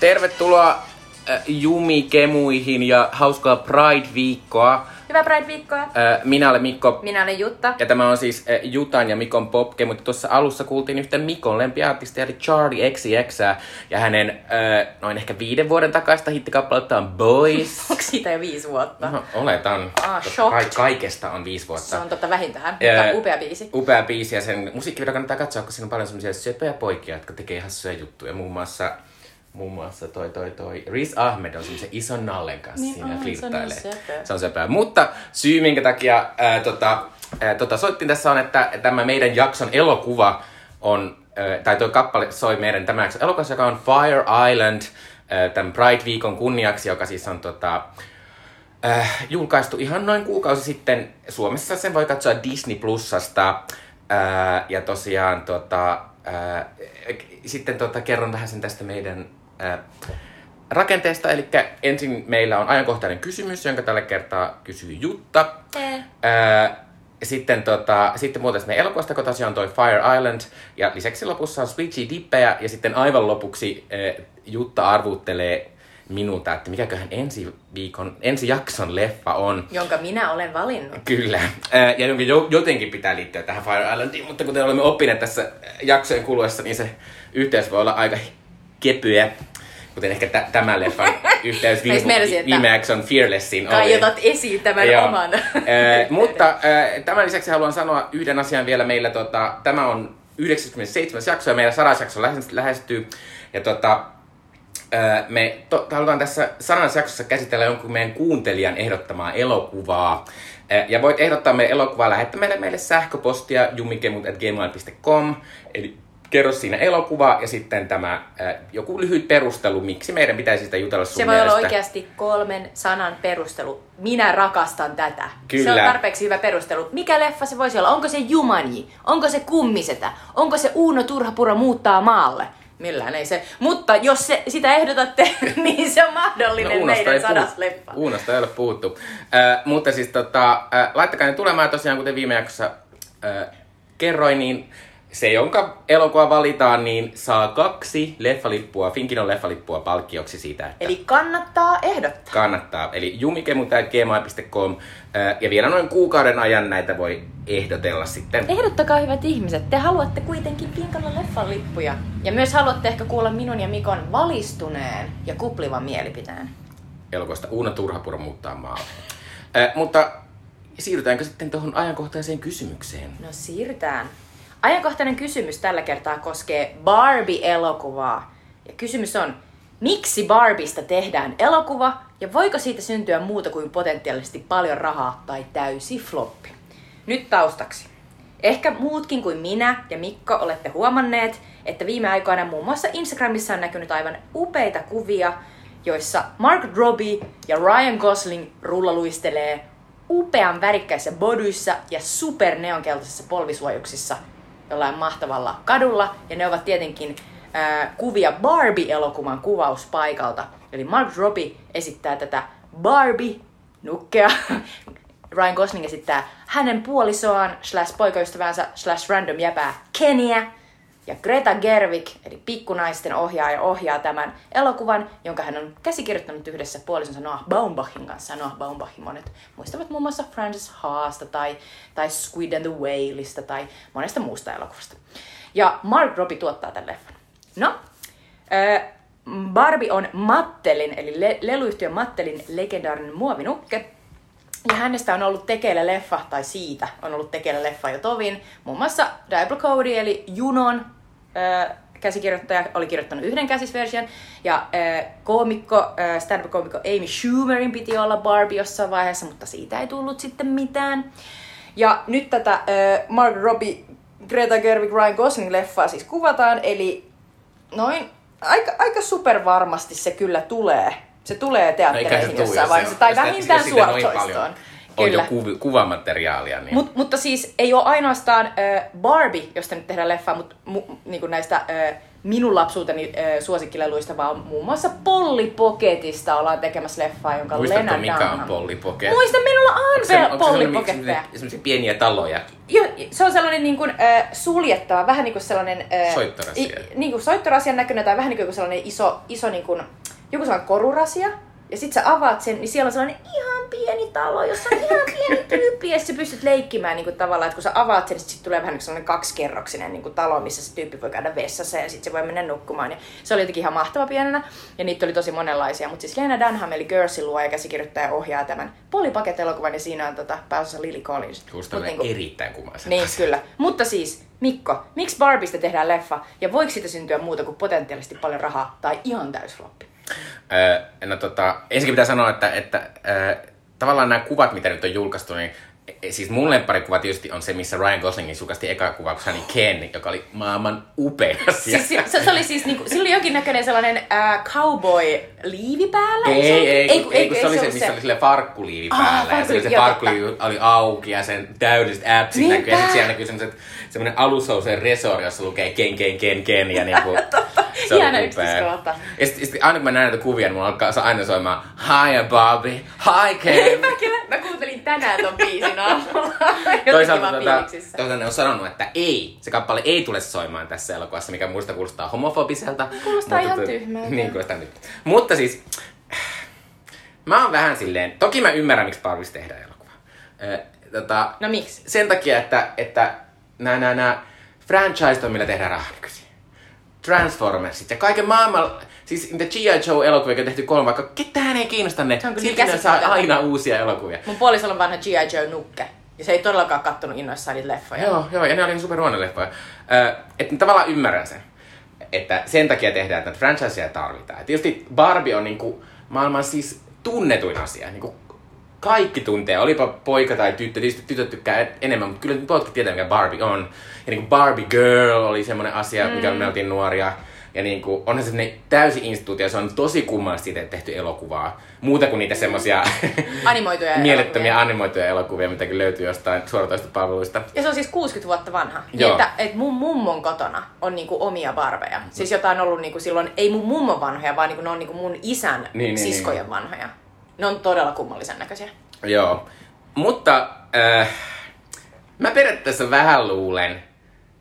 Tervetuloa äh, Jumikemuihin ja hauskaa Pride-viikkoa. Hyvää Pride-viikkoa. Äh, Minä olen Mikko. Minä olen Jutta. Ja tämä on siis äh, Jutan ja Mikon popke, mutta tuossa alussa kuultiin yhtä Mikon lempiartistia, eli Charlie XCX, ja hänen äh, noin ehkä viiden vuoden takaista hittikappaletta on Boys. Onko siitä jo viisi vuotta? No, oletan. Ah, shocked. kaikesta on viisi vuotta. Se on totta vähintään, Ää, mutta upea biisi. Upea biisi ja sen musiikkivideo kannattaa katsoa, koska siinä on paljon semmoisia söpöjä poikia, jotka tekee hassuja juttuja. Muun muassa, muun muassa toi, toi, toi Riz Ahmed on semmoisen ison nallen kanssa Niin siinä on, se on flirttailee. söpö. Se on söpöä. Mutta syy, minkä takia ää, tota, ää, tota, soittin tässä on, että tämä meidän jakson elokuva on, ää, tai tuo kappale soi meidän tämä jakson elokuvassa, joka on Fire Island, ää, tämän Pride-viikon kunniaksi, joka siis on tota, äh, julkaistu ihan noin kuukausi sitten. Suomessa sen voi katsoa Disney Plusasta. Äh, ja tosiaan tota, äh, sitten tota, kerron vähän sen tästä meidän rakenteesta. Eli ensin meillä on ajankohtainen kysymys, jonka tällä kertaa kysyy Jutta. Sitten, tota, sitten muuten meidän elokuvasta, kun tosiaan toi Fire Island. Ja lisäksi lopussa on Switchy Dippejä. Ja sitten aivan lopuksi äh, Jutta arvuttelee minulta, että mikäköhän ensi viikon, ensi jakson leffa on. Jonka minä olen valinnut. Kyllä. Ää, Ja jonka jo- jotenkin pitää liittyä tähän Fire Islandiin, mutta kuten olemme oppineet tässä jaksojen kuluessa, niin se yhteys voi olla aika kepyä. Kuten ehkä tä- tämän leffan yhteys viime, viime jakson Fearlessin oli. Kaiotat esiin tämän Joo. oman. Ää, mutta ää, tämän lisäksi haluan sanoa yhden asian vielä. Meillä tota, tämä on 97. jakso ja meillä 100 jakso lähes- lähestyy. Ja tota, me to, halutaan tässä 100 jaksossa käsitellä jonkun meidän kuuntelijan ehdottamaa elokuvaa. Ja voit ehdottaa meille elokuvaa lähettämällä meille sähköpostia jumikemut.gmail.com Eli kerro siinä elokuva ja sitten tämä ää, joku lyhyt perustelu, miksi meidän pitäisi sitä jutella sun Se voi olla mielestä. oikeasti kolmen sanan perustelu. Minä rakastan tätä. Se Kyllä. on tarpeeksi hyvä perustelu. Mikä leffa se voisi olla? Onko se Jumanji? Onko se Kummisetä? Onko se Uuno Turhapuro muuttaa maalle? Millään ei se. Mutta jos se, sitä ehdotatte, niin se on mahdollinen meidän No, ei sadas puhuttu. leffa. Uunosta ei ole puhuttu. Äh, mutta siis tota, äh, laittakaa ne tulemaan tosiaan, kuten viime jaksossa äh, kerroin, niin se, jonka elokuva valitaan, niin saa kaksi leffalippua, Finkinon leffalippua palkkioksi siitä, että Eli kannattaa ehdottaa. kannattaa. Eli jumikemut.gmail.com äh, ja vielä noin kuukauden ajan näitä voi ehdotella sitten. Ehdottakaa hyvät ihmiset, te haluatte kuitenkin Pinkalla leffan lippuja. Ja myös haluatte ehkä kuulla minun ja Mikon valistuneen ja kuplivan mielipiteen. elokuvasta Uuna Turhapuro muuttaa maalle. Äh, mutta siirrytäänkö sitten tuohon ajankohtaiseen kysymykseen? No siirrytään. Ajankohtainen kysymys tällä kertaa koskee Barbie-elokuvaa. Ja kysymys on, miksi Barbista tehdään elokuva ja voiko siitä syntyä muuta kuin potentiaalisesti paljon rahaa tai täysi floppi? Nyt taustaksi. Ehkä muutkin kuin minä ja Mikko olette huomanneet, että viime aikoina muun muassa Instagramissa on näkynyt aivan upeita kuvia, joissa Mark Robbie ja Ryan Gosling rullaluistelee upean värikkäissä bodyissa ja superneonkeltaisissa polvisuojuksissa jollain mahtavalla kadulla. Ja ne ovat tietenkin ää, kuvia Barbie-elokuvan kuvauspaikalta. Eli Mark Robbie esittää tätä Barbie-nukkea. Ryan Gosling esittää hänen puolisoaan, slash poikaystävänsä, slash random jäpää Keniä. Ja Greta Gerwig, eli pikkunaisten ohjaaja, ohjaa tämän elokuvan, jonka hän on käsikirjoittanut yhdessä puolisonsa Noah Baumbachin kanssa. Noah Baumbachin monet muistavat muun muassa Frances Haasta tai, tai Squid and the Whaleista tai monesta muusta elokuvasta. Ja Mark Robbie tuottaa tämän leffan. No, Barbie on Mattelin, eli le- leluyhtiö Mattelin legendaarinen muovinukke, ja hänestä on ollut tekeillä leffa, tai siitä on ollut tekeillä leffa jo tovin. Muun muassa Diablo Cody, eli Junon ö, käsikirjoittaja, oli kirjoittanut yhden käsisversion. Ja ö, koomikko, ö, stand-up-koomikko Amy Schumerin piti olla Barbie jossain vaiheessa, mutta siitä ei tullut sitten mitään. Ja nyt tätä ö, Mark Robbie, Greta Gerwig, Ryan Gosling leffaa siis kuvataan, eli noin aika, aika super varmasti se kyllä tulee. Se tulee No, teattereihin jossain jos vaiheessa, se- tai vähintään suoratoistoon. On jo Kyllä. kuv- kuvamateriaalia. Niin. Mut, mutta siis ei ole ainoastaan äh, Barbie, josta nyt tehdään leffa, mutta mu, niinku näistä äh, minun lapsuuteni äh, suosikkileluista, vaan muun muassa Polly Pocketista ollaan tekemässä leffaa, jonka Muistatko Lena mikä Dunham. on Polly Pocket? Muista, minulla on se- onko Polly Pocketteja. Sellaisia pieniä taloja. Jo, se on sellainen niin kuin, äh, suljettava, vähän niin kuin sellainen... Äh, Soittorasia. I, niin kuin soittorasian näköinen tai vähän niin kuin sellainen iso, iso niin kuin, joku sellainen korurasia. Ja sit sä avaat sen, niin siellä on sellainen ihan pieni talo, jossa on ihan pieni tyyppi, ja sä pystyt leikkimään niin kuin tavallaan, että kun sä avaat sen, niin sit tulee vähän niin kuin sellainen kaksikerroksinen niin kuin talo, missä se tyyppi voi käydä vessassa, ja sit se voi mennä nukkumaan. Ja se oli jotenkin ihan mahtava pienenä, ja niitä oli tosi monenlaisia. Mutta siis Lena Dunham, eli Girlsin luo ja käsikirjoittaja ohjaa tämän Polly Pocket-elokuvan, ja siinä on tota, pääosassa Lily Collins. Kuulostaa Mut niinku... niinku- erittäin kummaiselta. niin, kyllä. Mutta siis, Mikko, miksi Barbista tehdään leffa ja voiko siitä syntyä muuta kuin potentiaalisesti paljon rahaa tai ihan täysfloppi? Öö, no tota, ensinnäkin pitää sanoa, että, että öö, tavallaan nämä kuvat, mitä nyt on julkaistu, niin siis mun lempparikuva tietysti on se, missä Ryan Goslingin julkaistiin eka kuva, kun hän Ken, joka oli maailman upea. Siis, se, se, oli siis niinku, sillä oli jonkinnäköinen sellainen äh, cowboy-liivi päällä. Ei, se ei, ei, ei, kun, ei, kun se oli se, ollut missä oli sille farkkuliivi Ah, päällä. ja se, oli se farkkuliivi, oli auki ja sen täydelliset appsit Niinpä. näkyy. Ja sitten siellä näkyy semmoiset, semmoinen alushouseen resori, jossa lukee ken, ken, ken, ken. Ja niinku, se oli upea. yksityiskohta. Ja sitten sit, aina kun mä näen näitä kuvia, niin mulla alkaa se aina soimaan Hi Bobby, hi Ken. Mäkin, mä kuuntelin tänään ton biisin Jotenkin Toisaalta tota, toisaalta ne on sanonut, että ei, se kappale ei tule soimaan tässä elokuvassa, mikä muista kuulostaa homofobiselta. Kuulostaa ihan tot- tyhmältä. Niin kuulostaa nyt. Mutta siis, mä oon vähän silleen, toki mä ymmärrän, miksi Barbista tehdään elokuva. Ö, tota, No miksi? sen takia, että, että nämä, nämä, nämä franchise on, millä tehdään rahaa nykyisin. Transformersit ja kaiken maailman, siis niitä G.I. Joe-elokuvia, jotka on tehty kolme, vaikka ketään ei kiinnosta ne, Se on silti ne saa aina uusia elokuvia. Mun puolisolla on vanha G.I. Joe nukke. Ja se ei todellakaan kattonut innoissaan niitä leffoja. Joo, joo, ja ne oli ihan super leffoja. Ö, että tavallaan ymmärrän sen, että sen takia tehdään, että franchiseja tarvitaan. Ja tietysti Barbie on niinku maailman siis tunnetuin asia. Niinku kaikki tuntee, olipa poika tai tyttö, tietysti tytöt tykkää enemmän, mutta kyllä pojatkin tietää, mikä Barbie on. Ja niinku Barbie Girl oli semmoinen asia, mm. mikä me oltiin nuoria. Ja niinku, onhan se täysi instituutio, se on tosi kummallisesti siitä tehty elokuvaa. Muuta kuin niitä semmoisia Animoituja mielettömiä elokuvia. animoituja elokuvia, mitäkin löytyy jostain suoratoistopalveluista. Ja se on siis 60 vuotta vanha. Niin Joo. että, että mun mummon kotona on niinku omia barbeja. Siis jotain ollut niinku silloin, ei mun mummon vanhoja, vaan niinku ne on niinku mun isän Niin, niin, siskojen niin. vanhoja. Ne on todella kummallisen näköisiä. Joo, mutta äh, mä periaatteessa vähän luulen,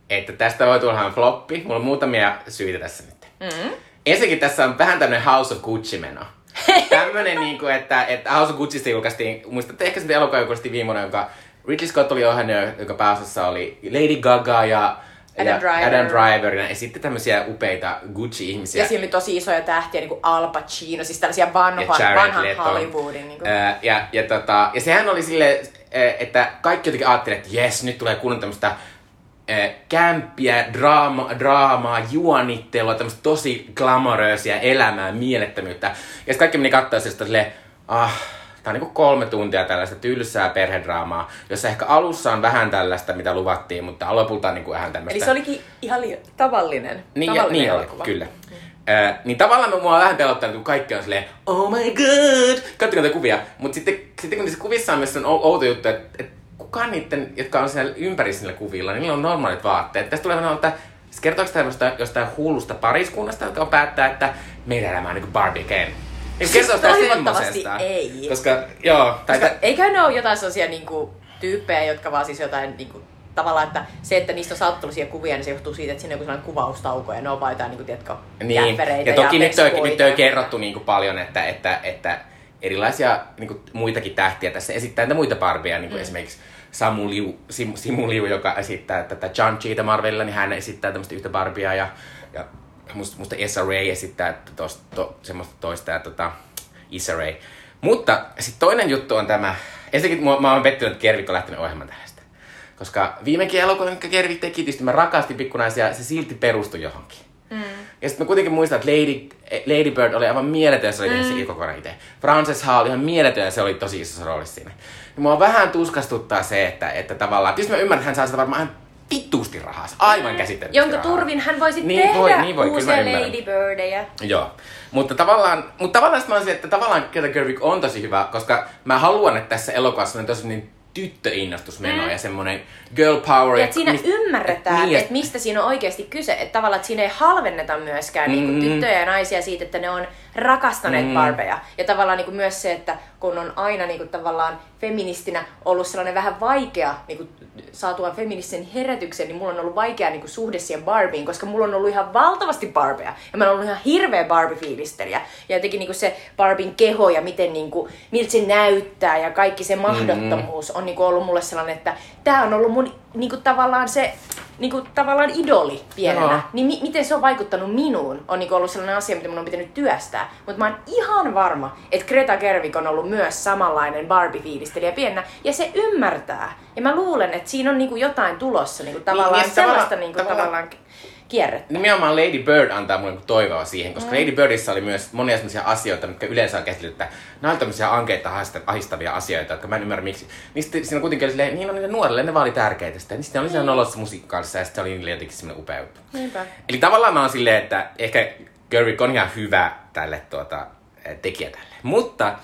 että tästä voi tulla floppi. Mulla on muutamia syitä tässä nyt. Mm. Ensinnäkin tässä on vähän tämmönen House of Gucci-meno. Tämmönen niinku, että, että House of Gucciista julkaistiin, muistatte ehkä sitä elokuvaa julkaistiin viime vuonna, jonka Ridley Scott oli ohjannut, joka pääosassa oli Lady Gaga ja Adam ja Driver. Adam Driver ja sitten tämmöisiä upeita Gucci-ihmisiä. Ja siinä oli tosi isoja tähtiä, niin kuin Al Pacino, siis tällaisia vanhan, vanhan Leto. Hollywoodin. Niin kuin. Ää, ja, ja, tota, ja sehän oli sille, että kaikki jotenkin ajattelivat, että jes, nyt tulee kunnon tämmöistä kämppiä, draama, draamaa, juonittelua, tämmöistä tosi glamoröösiä elämää, mielettömyyttä. Ja sitten kaikki meni katsoa sitä silleen, ah, tää on niinku kolme tuntia tällaista tylsää perhedraamaa, jossa ehkä alussa on vähän tällaista, mitä luvattiin, mutta lopulta on niinku vähän tämmöistä. Eli se olikin ihan li- tavallinen. Niin, ja, tavallinen niin oli, kyllä. Äh, niin tavallaan mua on vähän pelottanut, kun kaikki on silleen, oh my god, katsokaa näitä kuvia. Mutta sitten, sitten kun niissä kuvissa on myös ou- outo juttu, että, että kukaan niiden, jotka on siellä ympäri niillä kuvilla, niin niillä on normaalit vaatteet. Tästä tulee että se kertooko tämä jostain, jostain hullusta pariskunnasta, joka on päättää, että meidän elämä on niin kuin Barbie Ken. Niin Siis ei. Koska, joo, tai Koska tä- eikä ne ole jotain sellaisia niinku, tyyppejä, jotka vaan siis jotain niinku, tavallaan, että se, että niistä on sellaisia kuvia, niin se johtuu siitä, että siinä on sellainen kuvaustauko ja ne on vaan jotain, niin kuin, tiedätkö, Niin, ja toki nyt, on, nyt on ja- kerrottu niin kuin paljon, että, että, että erilaisia niin kuin muitakin tähtiä tässä esittää näitä muita Barbieja, niin kuin mm. esimerkiksi Samu Liu, Sim, Simu Liu, joka esittää tätä Chanchita Marvelilla, niin hän esittää tämmöistä yhtä Barbiea ja, ja musta, musta Issa Rae esittää tosta, to, semmoista toista ja tota, Issa Rae. Mutta sitten toinen juttu on tämä, ensinnäkin mua- mä oon pettynyt, että Kervikko on lähtenyt ohjelman tästä. Koska viimekin elokuva, minkä Kervi teki, tietysti mä rakastin pikkunaisia, se silti perustui johonkin. Mm. Ja sitten mä kuitenkin muistan, että Lady, Lady Bird oli aivan mieletön, se oli mm. se koko itse. Frances Ha oli ihan mieletön, ja se oli tosi isossa roolissa siinä. Ja mua vähän tuskastuttaa se, että, että tavallaan, tietysti mä ymmärrän, että hän saa sitä varmaan ihan vittuusti rahaa, aivan käsittämättä Jonka turvin hän voisi Niin tehdä voi, niin voi, uusia mä ymmärrän. Lady Birdejä. Joo. Mutta tavallaan, mutta tavallaan mä olisin, että tavallaan Greta Gerwig on tosi hyvä, koska mä haluan, että tässä elokuvassa on tosi niin tyttöinnostusmeno mm. ja semmoinen girl power. Ja että siinä mist- ymmärretään, niin, että mistä siinä on oikeasti kyse. Että tavallaan, että siinä ei halvenneta myöskään mm. niin Mm. tyttöjä ja naisia siitä, että ne on rakastaneet mm. Barbeja. Ja tavallaan niin kuin myös se, että kun on aina niin kuin tavallaan feministinä ollut sellainen vähän vaikea niin kuin saatua feministisen herätyksen, niin mulla on ollut vaikea niin kuin suhde siihen Barbiin, koska mulla on ollut ihan valtavasti Barbeja. Ja mä oon ollut ihan hirveä Barbie-fiilistelijä. Ja jotenkin niin kuin se Barbin keho ja miten, niin kuin, miltä se näyttää ja kaikki se mahdottomuus mm-hmm. on niin kuin ollut mulle sellainen, että tämä on ollut mun niin kuin tavallaan se niin kuin, tavallaan idoli pienenä, no. niin mi- miten se on vaikuttanut minuun, on niin kuin, ollut sellainen asia, mitä mun on pitänyt työstää. Mutta mä oon ihan varma, että Greta Gerwig on ollut myös samanlainen Barbie-fiilistelijä pienenä, ja se ymmärtää. Ja mä luulen, että siinä on niin kuin, jotain tulossa niin kuin, tavallaan niin, niin sellaista tavallaan, niin kuin, tavallaan, tavallaan kierrettä. Nimenomaan Lady Bird antaa mulle toivoa siihen, koska mm. Lady Birdissa oli myös monia sellaisia asioita, mitkä yleensä on käsitelty, että nämä on tämmöisiä ankeita ahistavia asioita, jotka mä en ymmärrä miksi. Niistä siinä kuitenkin oli silleen, niin on niille nuorille, ne vaan oli tärkeitä sitten. Niin sitten oli siinä mm. olossa musiikkaalissa ja sitten oli niille jotenkin semmoinen upea juttu. Niinpä. Eli tavallaan mä oon silleen, että ehkä Gerwig on ihan hyvä tälle tuota, tekijä tälle. Mutta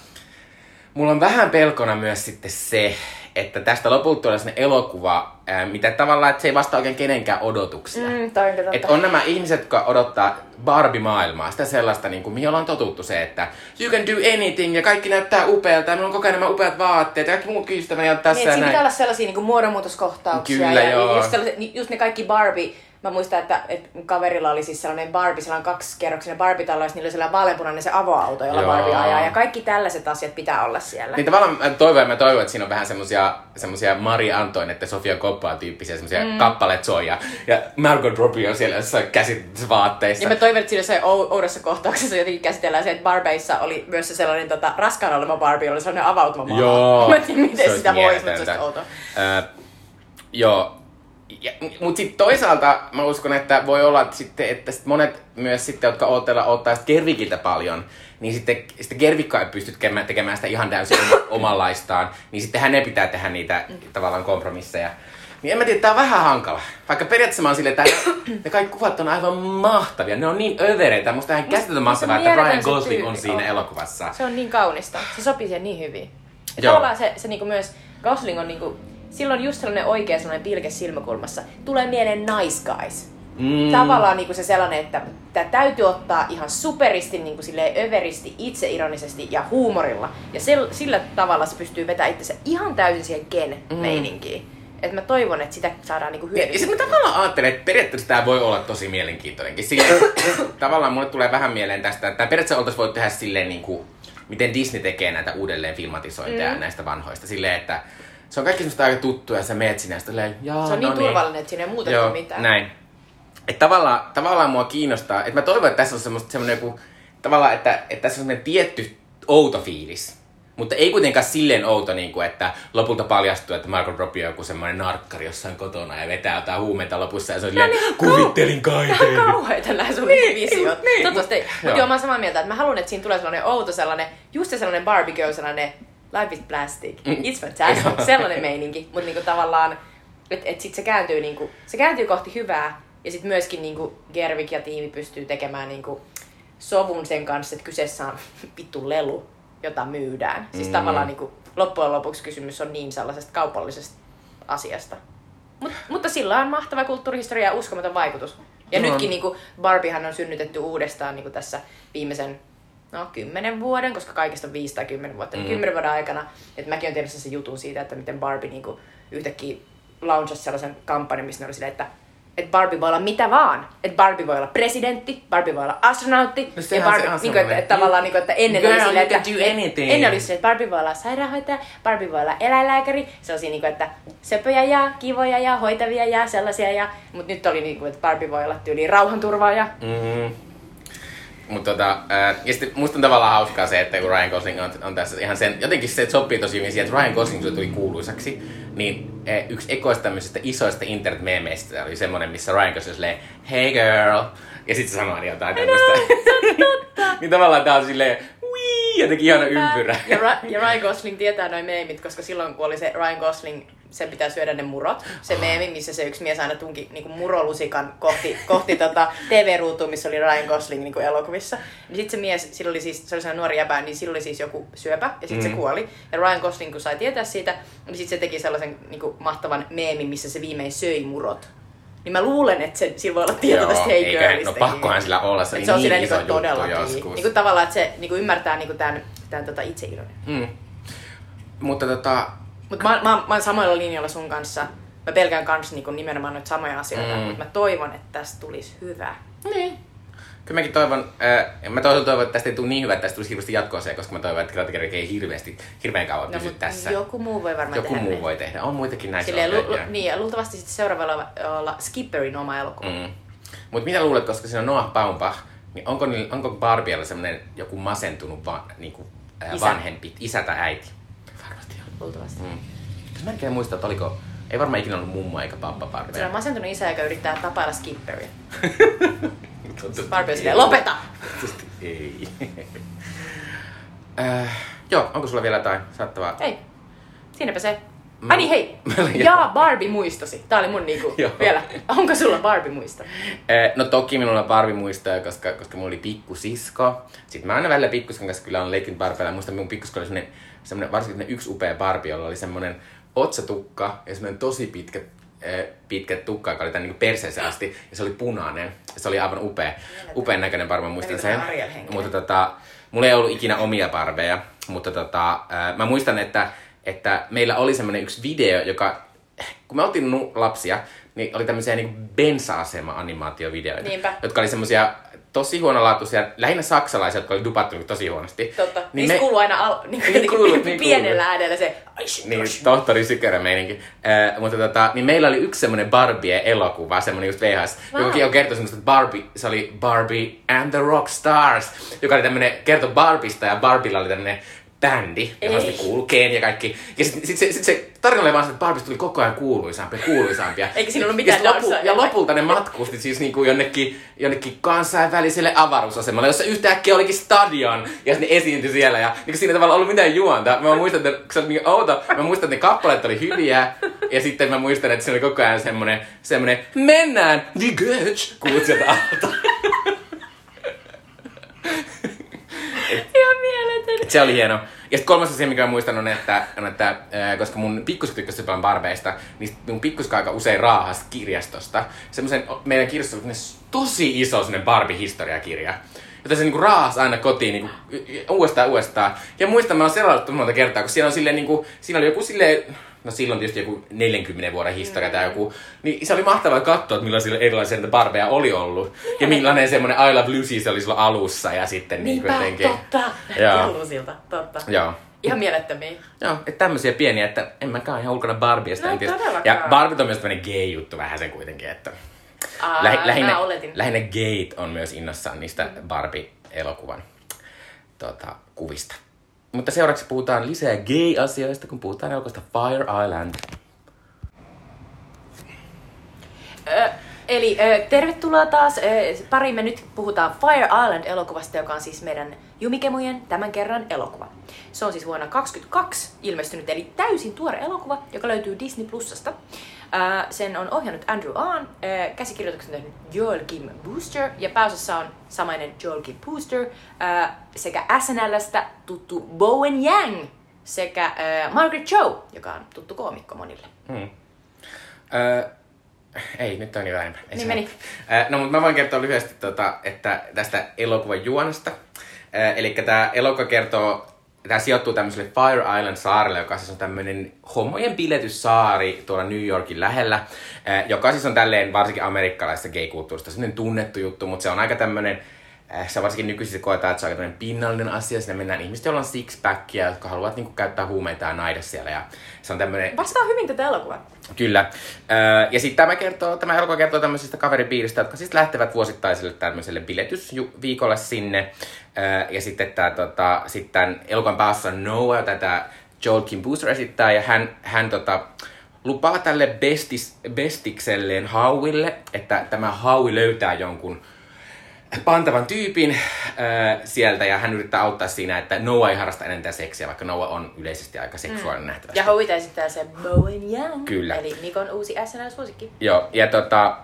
mulla on vähän pelkona myös sitten se, että tästä lopulta tulee sellainen elokuva, ää, mitä tavallaan, että se ei vastaa oikein kenenkään odotuksia. Mm, että on nämä ihmiset, jotka odottaa Barbie-maailmaa, sitä sellaista, niin kuin, mihin ollaan totuttu se, että you can do anything ja kaikki näyttää upealta ja meillä on koko ajan nämä upeat vaatteet ja kaikki muut ystäväni on tässä niin, ja näin. pitää olla sellaisia niin kuin muodonmuutoskohtauksia Kyllä, ja joo. Just, just ne kaikki Barbie Mä muistan, että, että kaverilla oli siis sellainen Barbie, sellainen kaksikerroksinen Barbie-talo, ja niillä oli sellainen vaaleanpunainen se avoauto, jolla Joo. Barbie ajaa. Ja kaikki tällaiset asiat pitää olla siellä. Niin tavallaan mä toivon, mä toivon, että siinä on vähän semmosia, semmosia Marie Antoinette ja Sofia Coppola tyyppisiä semmosia mm. kappaleet soja. Ja Margot Robbie on siellä jossain käsitysvaatteissa. Ja mä toivon, että siinä se oudossa kohtauksessa jotenkin käsitellään se, että Barbeissa oli myös se sellainen tota, raskaana oleva Barbie, oli sellainen avautuva maa. Joo. mä en tiedä, miten se sitä voisi, mutta se olisi outo. Uh, joo, mutta sitten toisaalta mä uskon, että voi olla että sitten, että sit monet myös sitten, jotka odottaa, odottaa Gervikiltä paljon, niin sitten, sitten Gervikka ei pysty tekemään sitä ihan täysin omanlaistaan, niin sitten hänen pitää tehdä niitä tavallaan kompromisseja. Niin en mä tiedä, tää on vähän hankala. Vaikka periaatteessa mä oon silleen, että ne kaikki kuvat on aivan mahtavia. Ne on niin övereitä. Musta ihan käsitetön mahtavaa, että Ryan Gosling on siinä on. elokuvassa. Se on niin kaunista. Se sopii siihen niin hyvin. Ja Joo. tavallaan se, se niinku myös, Gosling on niinku silloin just sellainen oikea sellainen pilke silmäkulmassa. Tulee mieleen Nice Guys. Mm. Tavallaan niin kuin se sellainen, että tämä täytyy ottaa ihan superisti, niin kuin silleen överisti, itseironisesti ja huumorilla. Ja sel, sillä tavalla se pystyy vetämään itsensä ihan täysin siihen ken-meininkiin. Mm. Että mä toivon, että sitä saadaan niinku hyödyntää. Ja sitten mä tavallaan ajattelen, että periaatteessa tämä voi olla tosi mielenkiintoinenkin. Sillä tavallaan mulle tulee vähän mieleen tästä, että periaatteessa oltaisiin voitu tehdä silleen niin kuin, miten Disney tekee näitä uudelleen filmatisointeja mm. näistä vanhoista. Silleen, että se on kaikki semmoista aika tuttua ja sä meet sinne ja jaa, Se on no niin turvallinen, että siinä ei muuta Joo, mitään. näin. Että tavallaan, tavallaan mua kiinnostaa, että mä toivon, että tässä on semmoista, semmoinen joku, tavallaan, että, että tässä on semmoinen tietty outo fiilis. Mutta ei kuitenkaan silleen outo, niin kuin, että lopulta paljastuu, että Margot Robbie on joku semmoinen narkkari jossain kotona ja vetää jotain huumeita lopussa ja se on silleen, niin, kuvittelin kaiken. Ihan kauheita nämä sun niin, visiot. Niin, niin. Toivottavasti, mutta joo, mä oon samaa mieltä, että mä haluan, että siinä tulee sellainen outo, sellainen, just se sellainen Barbie girl, sellainen life is plastic, mm. it's fantastic, sellainen meininki. Mutta niinku tavallaan, että et sit se kääntyy, niinku, se kääntyy kohti hyvää, ja sitten myöskin niinku Gervik ja tiimi pystyy tekemään niinku sovun sen kanssa, että kyseessä on vittu lelu, jota myydään. Siis mm. tavallaan niinku, loppujen lopuksi kysymys on niin sellaisesta kaupallisesta asiasta. Mut, mutta sillä on mahtava kulttuurihistoria ja uskomaton vaikutus. Ja no. nytkin niinku, Barbiehan on synnytetty uudestaan niinku tässä viimeisen no, kymmenen vuoden, koska kaikista on viisi tai kymmenen vuotta, niin mm. kymmenen vuoden aikana, että mäkin olen tehnyt sen jutun siitä, että miten Barbie niinku yhtäkkiä launchasi sellaisen kampanjan, missä ne oli silleen, että että Barbie voi olla mitä vaan. Että Barbie voi olla presidentti, Barbie voi olla astronautti. No ja Barbie, niin kuin, että, että, tavallaan, niin kuin, että ennen Girl, oli silleen, että, että ennen oli silleen, että Barbie voi olla sairaanhoitaja, Barbie voi olla eläinlääkäri. Sellaisia, niin kuin, että söpöjä ja kivoja ja hoitavia ja sellaisia. Ja, mutta nyt oli niin kuin, että Barbie voi olla tyyliin rauhanturvaaja. Mm-hmm. Mutta tota, ää, ja sitten musta on tavallaan hauskaa se, että kun Ryan Gosling on, on tässä ihan sen, jotenkin se sopii tosi hyvin siihen, että Ryan Gosling tuli kuuluisaksi, niin yksi ekoista tämmöisistä isoista internet-meemeistä oli semmonen, missä Ryan Gosling silleen, hey girl, ja sitten se sanoo jotain tämmöistä. niin tavallaan tää on silleen, wii, jotenkin ihana ympyrä. Ja, Ra- ja Ryan Gosling tietää noin meemit, koska silloin kun oli se Ryan Gosling sen pitää syödä ne murot. Se meemi, missä se yksi mies aina tunki niin kuin murolusikan kohti, kohti tota TV-ruutuun, missä oli Ryan Gosling niin kuin elokuvissa. Niin sitten se mies, sillä oli siis, se oli sellainen nuori jäbä, niin sillä oli siis joku syöpä, ja sitten mm. se kuoli. Ja Ryan Gosling, kun sai tietää siitä, niin sitten se teki sellaisen niin kuin mahtavan meemin, missä se viimein söi murot. niin mä luulen, että se, sillä voi olla tieto tästä Hey Girlista. no pakkohan sillä olla, se oli se on niin iso niinku juttu todellakin. joskus. Niinku tavallaan, että se niinku ymmärtää niinku tämän, tämän tota itseironin. Mm. Mutta tota, Mutta mä, mä, mä oon samoilla linjoilla sun kanssa. Mä pelkään kans niinku nimenomaan noita samoja asioita, Mm. mutta mä toivon, että tästä tulisi hyvä. Niin. Kyllä mäkin toivon, äh, mä toivon, toivon, että tästä ei tule niin hyvä, että tästä tulisi hirveästi jatkoa koska mä toivon, että Kid ei hirveästi, hirveän kauan No, pysy tässä. joku muu voi varmaan Joku tehdä muu ne. voi tehdä. On muitakin näitä Silleen, lu, lu, niin, ja luultavasti sitten seuraavalla olla, olla Skipperin oma elokuva. Mm. Mutta mitä luulet, koska siinä on Noah Baumbach, niin onko, onko Barbiella semmoinen joku masentunut va, niinku, äh, Isä. vanhempi, isä tai äiti? Luultavasti. Mm. Mm. Mä en muista, että oliko, ei varmaan ikinä ollut mummo eikä pappa Se on Barbie. masentunut isä, joka yrittää tapailla Skipperia. Barbie on lopeta! Toivottavasti ei. äh, joo, onko sulla vielä jotain saattavaa? Ei. Siinäpä se. Mä- Ai niin, hei. Mä- Jaa, Barbie muistosi. Tää oli mun niinku vielä. Onko sulla Barbie muisto? Eh, No toki minulla on Barbie muistoja, koska, koska mulla oli pikkusisko. Sitten mä aina välillä pikkusiskon kanssa kyllä on leikkinyt Barbiella. Muistan, minun pikkusisko oli semmonen, semmonen, varsinkin semmonen yksi upea Barbie, jolla oli semmonen otsatukka ja semmonen tosi pitkä, eh, pitkä tukka, joka oli tänne niin perseeseen asti. Ja se oli punainen. Se oli aivan upea, upean näköinen mä muistan sen. Mutta tota, mulla ei ollut ikinä omia Barbeja, mutta tota, ää, mä muistan, että, että meillä oli semmoinen yksi video, joka, kun me oltiin nu- lapsia, niin oli tämmöisiä niin bensa-asema-animaatiovideoita, Niinpä. jotka oli semmoisia tosi huonolaatuisia, lähinnä saksalaisia, jotka oli dupattu niin tosi huonosti. Totta. Niin Niistä me- kuuluu aina al, niin Niin niin kuuluu, niin pienellä kuuluu. äänellä se... Niin, tohtori Sykärä meininki. Äh, mutta tota, niin meillä oli yksi semmoinen Barbie-elokuva, semmoinen just VHS, Wow. joka kertoi semmoista, että Barbie, se oli Barbie and the Rock Stars, joka oli tämmöinen, kertoi Barbista ja Barbilla oli tämmöinen bändi, johon Ei. sitten kuului Ken ja kaikki. Ja sitten sit se, sit se tarina oli vaan se, että Barbista tuli koko ajan kuuluisampia ja kuuluisampia. Eikä siinä ollut ja, mitään sit lopu, ja lopulta ne matkusti siis niinku jonnekin, jonnekin kansainväliselle avaruusasemalle, jossa yhtäkkiä olikin stadion ja ne esiintyi siellä ja niin siinä ei tavallaan ollut mitään juonta. Mä muistan, että se oli niin outo. Mä muistan, että ne kappaleet oli hyviä ja sitten mä muistan, että se oli koko ajan semmonen, semmonen mennään, Götsch, kuulut sieltä alta. Ihan mieletön. Se oli hieno. Ja sitten kolmas asia, mikä mä muistan, on, että, on, että koska mun pikkusko tykkäsi paljon barbeista, niin mun pikkusko aika usein raahas kirjastosta. Semmoisen, meidän kirjastossa semmonen tosi iso semmonen Barbie-historiakirja. Jota se niinku raahas aina kotiin niinku, uudestaan uudestaan. Ja muistan, mä oon seurannut monta kertaa, kun siellä on silleen niinku, siinä oli joku silleen, no silloin tietysti joku 40 vuoden historia tai joku, niin se oli mahtavaa katsoa, että millaisia erilaisia niitä barbeja oli ollut. Ja millainen semmonen I Love Lucy se oli silloin alussa ja sitten niinku Niinpä, jotenkin. totta. Joo. Siltä, totta. Joo. Ihan mielettömiä. Joo, että tämmöisiä pieniä, että en mäkään ihan ulkona Barbiesta. No. Ja Barbie on myös tämmöinen gay-juttu vähän sen kuitenkin, että Aa, lähi, lähinnä, lähinnä gayt on myös innossaan niistä Barbie-elokuvan tota, kuvista. Mutta seuraavaksi puhutaan lisää gay-asioista, kun puhutaan elokuvasta Fire Island. Ö, eli ö, tervetuloa taas. Ö, parimme nyt puhutaan Fire Island-elokuvasta, joka on siis meidän Jumikemujen tämän kerran elokuva. Se on siis vuonna 2022 ilmestynyt, eli täysin tuore elokuva, joka löytyy Disney Plusasta. Sen on ohjannut Andrew Ahn, ö, käsikirjoituksen tehnyt Joel Kim Booster, ja pääosassa on samainen Joel Kim Booster, sekä SNLstä tuttu Bowen Yang, sekä Margaret Cho, joka on tuttu koomikko monille. Hmm. Öö, ei, nyt on jo vähemmän. Ei Niin meni. Öö, no, mutta mä voin kertoa lyhyesti tota, että tästä elokuvan juonesta. Eli tämä elokuva kertoo, tämä sijoittuu tämmöiselle Fire Island saarelle, joka siis on tämmöinen homojen piletyssaari tuolla New Yorkin lähellä, öö, joka siis on tälleen varsinkin amerikkalaisessa gay-kulttuurista semmoinen tunnettu juttu, mutta se on aika tämmöinen äh, se varsinkin nykyisin koetaan, että se on aika pinnallinen asia. Sinne mennään ihmiset, joilla on six-packia, jotka haluavat niinku, käyttää huumeita ja naida siellä. Ja se on tämmöinen Vastaa hyvin tätä elokuvaa. Kyllä. Öö, ja sitten tämä, kertoo, tämä elokuva kertoo tämmöisistä kaveripiiristä, jotka siis lähtevät vuosittaiselle tämmöiselle biletysviikolle sinne. Ja sitten tämä tota, sit tämän elokuvan päässä on Noah, tämä Joel Kim Booster esittää, ja hän, hän tota, lupaa tälle bestis, bestikselleen Hauille, että tämä Haui löytää jonkun pantavan tyypin äh, sieltä ja hän yrittää auttaa siinä, että Noah ei harrasta enää seksiä, vaikka Noah on yleisesti aika seksuaalinen mm. nähtävästi. Ja Howie esittää se Bowen Young. Kyllä. Eli Nikon uusi SNL-suosikki. Joo, ja tota,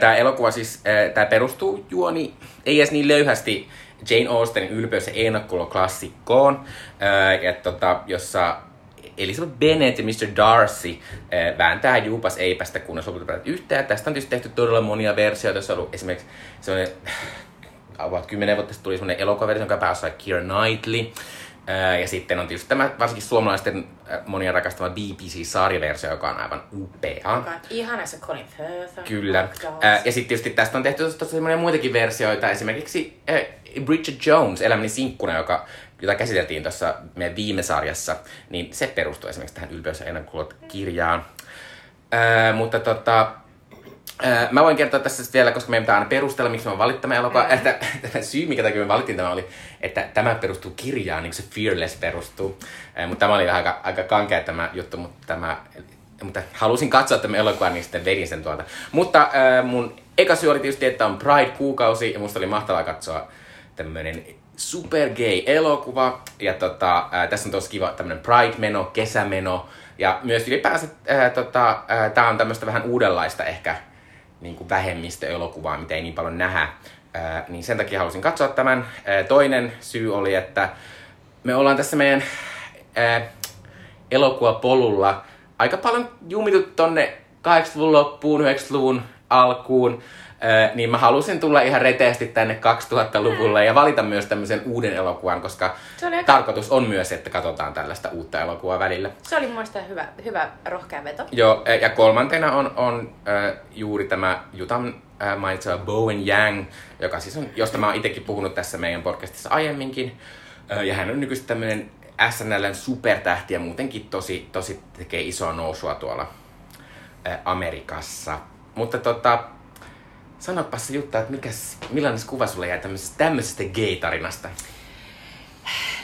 tämä elokuva siis, tämä perustuu juoni, ei edes niin löyhästi Jane Austenin ylpeys ja ennakkulo klassikkoon, ää, ja tota, jossa Elizabeth Bennet ja Mr. Darcy äh, vääntää juupas eipästä, kunnes lopulta päätät yhteen. Tästä on tietysti tehty todella monia versioita. Se on ollut esimerkiksi sellainen, about 10 vuotta sitten tuli sellainen elokuvaversio, jonka päässä Keira Knightley. Ää, Ja sitten on tietysti tämä varsinkin suomalaisten monia rakastama BBC-sarjaversio, joka on aivan upea. Joka on ihana se Colin Firth. Kyllä. Ää, Ja sitten tietysti tästä on tehty tosi monia muitakin versioita. Esimerkiksi ää, Bridget Jones, Elämäni sinkkuna, joka, jota käsiteltiin tuossa meidän viime sarjassa, niin se perustuu esimerkiksi tähän Ylpeys ja kirjaan. Ää, mutta tota, mä voin kertoa tässä vielä, koska meidän pitää aina perustella, miksi me valittiin tämä elokuva. Että, tämä syy, mikä takia me valittiin tämä oli, että tämä perustuu kirjaan, niin kuin se Fearless perustuu. Ää, mutta tämä oli vähän aika, aika kankea tämä juttu, mutta tämä mutta halusin katsoa tämän elokuvan, niin sitten vedin sen tuolta. Mutta mun eka syy oli tietysti, että on Pride-kuukausi, ja musta oli mahtavaa katsoa tämmönen super gay elokuva. Ja tota, tässä on tosi kiva tämmönen Pride-meno, kesämeno. Ja myös ylipäänsä äh, tota, tää on tämmöistä vähän uudenlaista ehkä niin kuin vähemmistöelokuvaa, mitä ei niin paljon nähdä. Äh, niin sen takia halusin katsoa tämän. Äh, toinen syy oli, että me ollaan tässä meidän äh, elokuvapolulla aika paljon jumittu tonne 80-luvun loppuun, 90-luvun alkuun, Niin mä halusin tulla ihan reteästi tänne 2000-luvulle ja valita myös tämmöisen uuden elokuvan, koska aika- tarkoitus on myös, että katsotaan tällaista uutta elokuvaa välillä. Se oli mielestä hyvä, hyvä rohkea veto. Joo, ä, ja kolmantena on, on äh, juuri tämä Jutan äh, mainitsema Bowen Yang, joka siis on, josta mä oon itsekin puhunut tässä meidän podcastissa aiemminkin. Äh, ja hän on nykyisin tämmöinen SNLn supertähti ja muutenkin tosi, tosi tekee isoa nousua tuolla äh, Amerikassa. Mutta tota, sanopas se Jutta, että mikäs, millainen kuva sulle jäi tämmöisestä, tämmöisestä gay-tarinasta?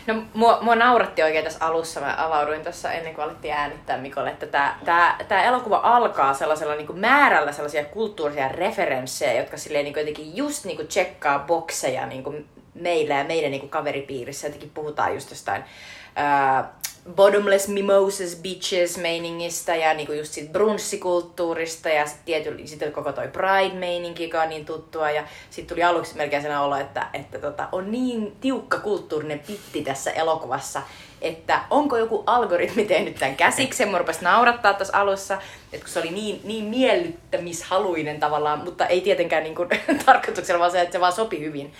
No mua, mua nauratti oikein tässä alussa, mä avauduin tuossa ennen kuin alettiin äänittää Mikolle, että tämä tää, tää elokuva alkaa sellaisella niinku määrällä sellaisia kulttuurisia referenssejä, jotka silleen niinku jotenkin just niinku tsekkaa bokseja niinku meillä ja meidän niinku kaveripiirissä. Jotenkin puhutaan just jostain ää, bottomless mimosas bitches meiningistä ja niinku just siitä brunssikulttuurista ja sitten tietysti sit koko toi pride-meininki, joka on niin tuttua ja sitten tuli aluksi melkein sellainen olo, että, että tota, on niin tiukka kulttuurinen pitti tässä elokuvassa, että onko joku algoritmi tehnyt tämän käsiksen, mua rupesi naurattaa tuossa alussa, että kun se oli niin, niin miellyttämishaluinen tavallaan, mutta ei tietenkään niin kuin, tarkoituksella, vaan se, että se vaan sopi hyvin.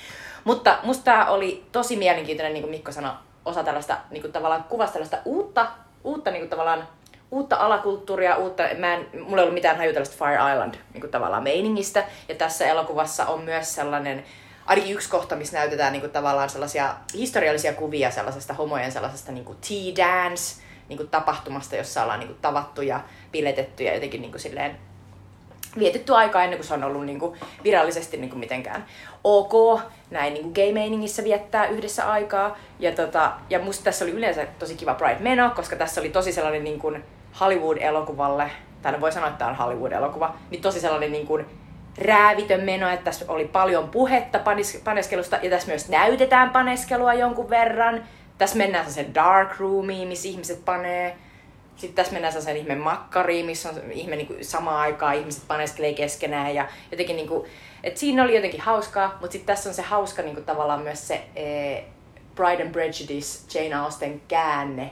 Mutta musta tää oli tosi mielenkiintoinen, niin kuin Mikko sanoi, osa tällaista niin kuin tavallaan kuvasta tällaista uutta, uutta niin kuin tavallaan uutta alakulttuuria, uutta, mä en, mulla ei ollut mitään haju tällaista Fire Island niin kuin tavallaan meiningistä. Ja tässä elokuvassa on myös sellainen, ainakin yksi kohta, missä näytetään niin kuin tavallaan sellaisia historiallisia kuvia sellaisesta homojen sellaisesta niin kuin tea dance niin kuin tapahtumasta, jossa ollaan niin kuin tavattu ja piletetty ja jotenkin niin kuin silleen vietetty aikaa ennen kuin se on ollut niin kuin virallisesti niin kuin mitenkään ok näin niin gay-meiningissä viettää yhdessä aikaa. Ja, tota, ja musta tässä oli yleensä tosi kiva Pride-meno, koska tässä oli tosi sellainen niin kuin Hollywood-elokuvalle, tai no voi sanoa, että tämä on Hollywood-elokuva, niin tosi sellainen niin kuin räävitön meno, että tässä oli paljon puhetta paneskelusta, ja tässä myös näytetään paneskelua jonkun verran. Tässä mennään sen dark roomiin, missä ihmiset panee. Sitten tässä mennään sen ihme makkariin, missä on ihme niin samaan aikaan ihmiset paneskelee keskenään ja jotenkin niin kuin, että siinä oli jotenkin hauskaa, mutta sitten tässä on se hauska niin kuin tavallaan myös se eh, Pride and Prejudice, Jane Austen käänne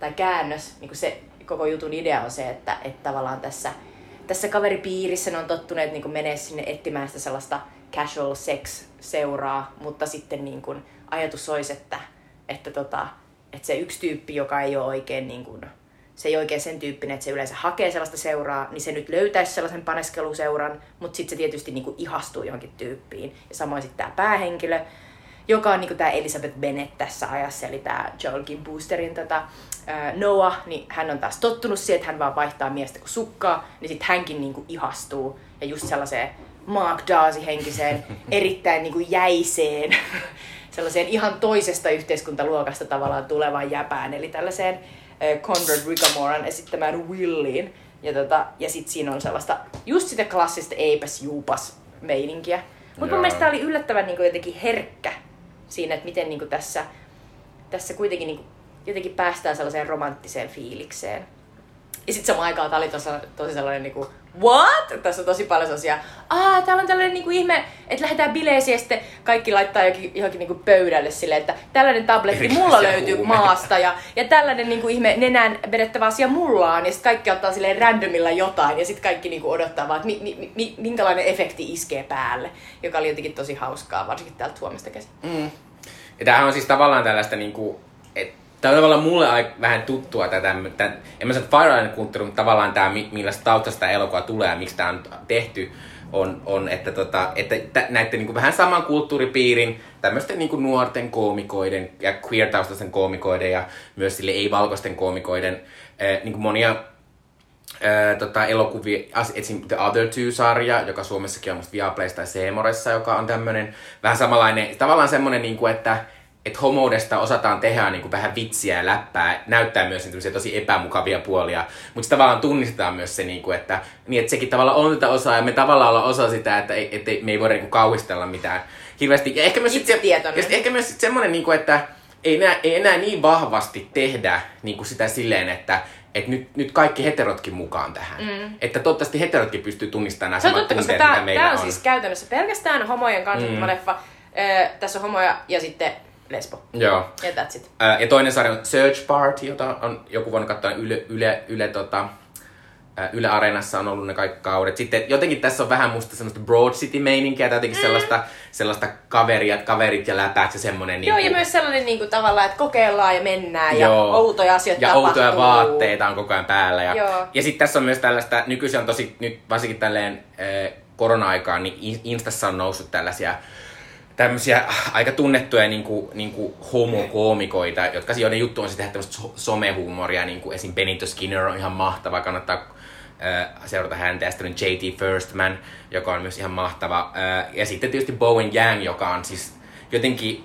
tai käännös, niin kuin se koko jutun idea on se, että, että tavallaan tässä, tässä kaveripiirissä ne on tottuneet niin menee sinne etsimään sitä sellaista casual sex seuraa, mutta sitten niin kuin ajatus olisi, että, että, tota, että se yksi tyyppi, joka ei ole oikein niin kuin, se ei oikein sen tyyppinen, että se yleensä hakee sellaista seuraa, niin se nyt löytäisi sellaisen paneskeluseuran, mutta sitten se tietysti niinku ihastuu johonkin tyyppiin. Ja samoin sitten tämä päähenkilö, joka on niinku tämä Elizabeth Bennet tässä ajassa, eli tämä Joel Kim Boosterin tota, ää, Noah, niin hän on taas tottunut siihen, että hän vaan vaihtaa miestä kuin sukkaa, niin sitten hänkin niinku ihastuu. Ja just sellaiseen Mark Darcy-henkiseen, erittäin niinku jäiseen, sellaiseen ihan toisesta yhteiskuntaluokasta tavallaan tulevaan jäpään, eli tällaiseen Conrad Rickamoran esittämään Williin. Ja, tota, ja sitten siinä on sellaista, just sitä klassista eipäs juupas meininkiä. Mutta mun mielestä tää oli yllättävän niin jotenkin herkkä siinä, että miten niin tässä, tässä kuitenkin niin jotenkin päästään sellaiseen romanttiseen fiilikseen. Ja sitten samaan aikaan tää oli tosi, tosi sellainen niinku, what? Tässä on tosi paljon sellaisia, aa, täällä on tällainen niinku ihme, että lähdetään bileisiin ja sitten kaikki laittaa johonkin, johonkin niinku pöydälle silleen, että tällainen tabletti mulla löytyy huumeita. maasta ja, ja tällainen niinku ihme nenään vedettävä asia mulla on ja sitten kaikki ottaa silleen randomilla jotain ja sitten kaikki niinku odottaa vaan, että mi, mi, mi, minkälainen efekti iskee päälle, joka oli jotenkin tosi hauskaa, varsinkin täältä Suomesta käsin. Mm. Ja tämähän on siis tavallaan tällaista niinku, tää on tavallaan mulle aika vähän tuttua tätä, tämän, en mä sano Fire kulttuuri, mutta tavallaan tämä, millaista taustasta tämä elokuva tulee ja miksi tämä on tehty, on, on että, tota, että tä, näiden niinku vähän saman kulttuuripiirin, tämmöisten niinku nuorten koomikoiden ja queer-taustaisten koomikoiden ja myös sille ei-valkoisten koomikoiden äh, niinku monia Öö, tota, elokuvia, esim. The Other Two-sarja, joka Suomessakin on musta Viaplaysta ja Seemoressa, joka on tämmönen vähän samanlainen, tavallaan semmonen, niin kuin, että et homoudesta osataan tehdä niin kuin vähän vitsiä ja läppää, näyttää myös niin tosi epämukavia puolia, mutta tavallaan tunnistetaan myös se, niin kuin, että, niin, että sekin tavallaan on tätä osaa ja me tavallaan ollaan osa sitä, että, ei- että me ei voida niin kuin, kauhistella mitään hirveästi. Ja ehkä myös, sit se, ehkä myös sit semmonen, niin kuin, että ei enää, ei enää niin vahvasti tehdä niin kuin sitä silleen, että et nyt, nyt kaikki heterotkin mukaan tähän. Mm. Että toivottavasti heterotkin pystyy tunnistamaan nämä on samat tunteet, mitä meillä tämä on on. siis käytännössä pelkästään homojen kansantuttava Mm. leffa. Öö, tässä on homoja ja sitten lesbo. Joo. Ja that's it. Ää, ja toinen sarja on Search Party, jota on joku voinut katsoa Yle, yle, yle, tota, Yle Areenassa on ollut ne kaikki kaudet. Sitten jotenkin tässä on vähän musta semmoista Broad City-meininkiä, tai jotenkin mm. sellaista, sellaista kaveria, kaverit ja läpät ja semmoinen. Joo, niinku- ja myös sellainen niin kuin, tavallaan, että kokeillaan ja mennään ja Joo. outoja asioita ja tapahtuu. outoja vaatteita on koko ajan päällä. Ja, Joo. ja sitten tässä on myös tällaista, nykyisin on tosi, nyt varsinkin tälleen äh, korona-aikaan, niin In- Instassa on noussut tällaisia tämmöisiä aika tunnettuja niinku, niinku homokoomikoita, jotka joiden juttu on sitten tehdä tämmöistä so- somehuumoria, niin kuin esim. Benito Skinner on ihan mahtava, kannattaa äh, seurata häntä, ja sitten J.T. Firstman, joka on myös ihan mahtava. Äh, ja sitten tietysti Bowen Yang, joka on siis jotenkin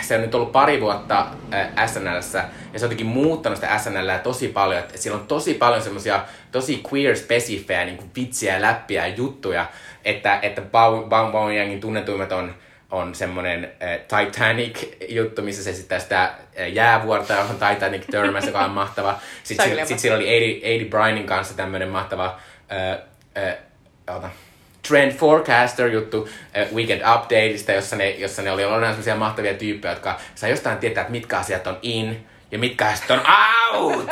se on nyt ollut pari vuotta äh, SNLssä ja se on jotenkin muuttanut sitä SNLää tosi paljon. Että siellä on tosi paljon semmoisia tosi queer-spesifejä niin kuin vitsiä, läppiä ja juttuja, että, että Bow, Bow, Bow Yangin tunnetuimmat on, on semmoinen äh, Titanic-juttu, missä se esittää sitä äh, jäävuorta, johon Titanic törmäsi, joka on mahtava. Sitten, sillä, sit siellä oli Eddie, Eddie Brynin kanssa tämmöinen mahtava äh, äh, Trend Forecaster juttu äh, Weekend Updateista, jossa ne, jossa ne oli ollut sellaisia mahtavia tyyppejä, jotka saa jostain tietää, että mitkä asiat on in ja mitkä asiat on out.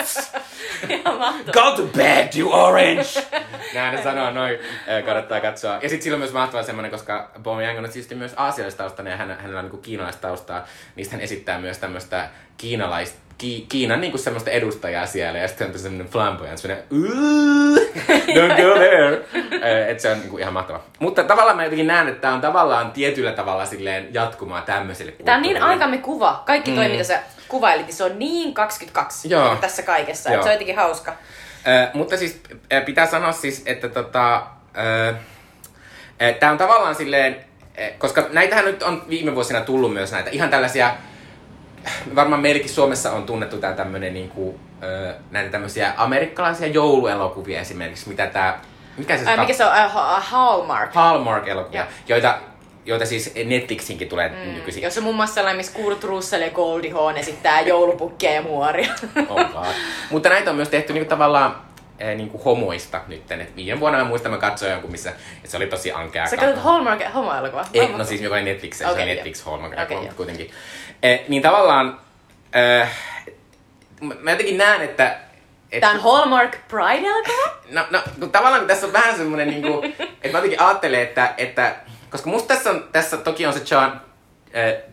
Go to bed, you orange! Näin ne sanoo noin, kannattaa katsoa. Ja sitten sillä on myös mahtava semmoinen, koska Bob Yang on tietysti myös aasialaistaustainen ja hän, hänellä on niin kiinalaistaustaa, niin hän esittää myös tämmöistä kiinalaista Ki- Kiinan niinku semmoista edustajaa siellä ja sitten on semmoinen flamboyant, semmoinen "Ooh, don't go there. Että se on niinku ihan mahtava. Mutta tavallaan mä jotenkin näen, että tämä on tavallaan tietyllä tavalla silleen jatkumaa tämmöiselle Tämä on niin aikamme kuva. Kaikki toi, mitä sä kuvailit, niin se on niin 22 Joo. tässä kaikessa. Joo. Se on jotenkin hauska. Ö, mutta siis pitää sanoa siis, että tota, tämä on tavallaan silleen, koska näitähän nyt on viime vuosina tullut myös näitä ihan tällaisia, varmaan meilläkin Suomessa on tunnettu tää tämmönen niinku, näitä tämmöisiä amerikkalaisia jouluelokuvia esimerkiksi, mitä tää, mikä se Ai, mikä se on? Uh, Hallmark. Hallmark-elokuvia, Joo. joita, joita siis Netflixinkin tulee mm. nykyisin. Jossa on muun muassa sellainen, missä Kurt Russell ja Goldie Hawn esittää joulupukkia ja muoria. Mutta näitä on myös tehty niinku tavallaan eh, niinku homoista nytten. Et viime vuonna mä muistan, mä katsoin jonkun, missä et se oli tosi ankea. Sä katsot Hallmark homo-elokuva? Ei, no siis joka oli Netflix, okay, se oli. Netflix Hallmark, okay, mutta kuitenkin. Eh, niin tavallaan, eh, mä jotenkin näen, että... että Tää on Hallmark Pride-elokuva? No, no kun tavallaan kun tässä on vähän semmoinen, niinku, että mä jotenkin ajattelen, että, että koska musta tässä, on, tässä toki on se John, äh,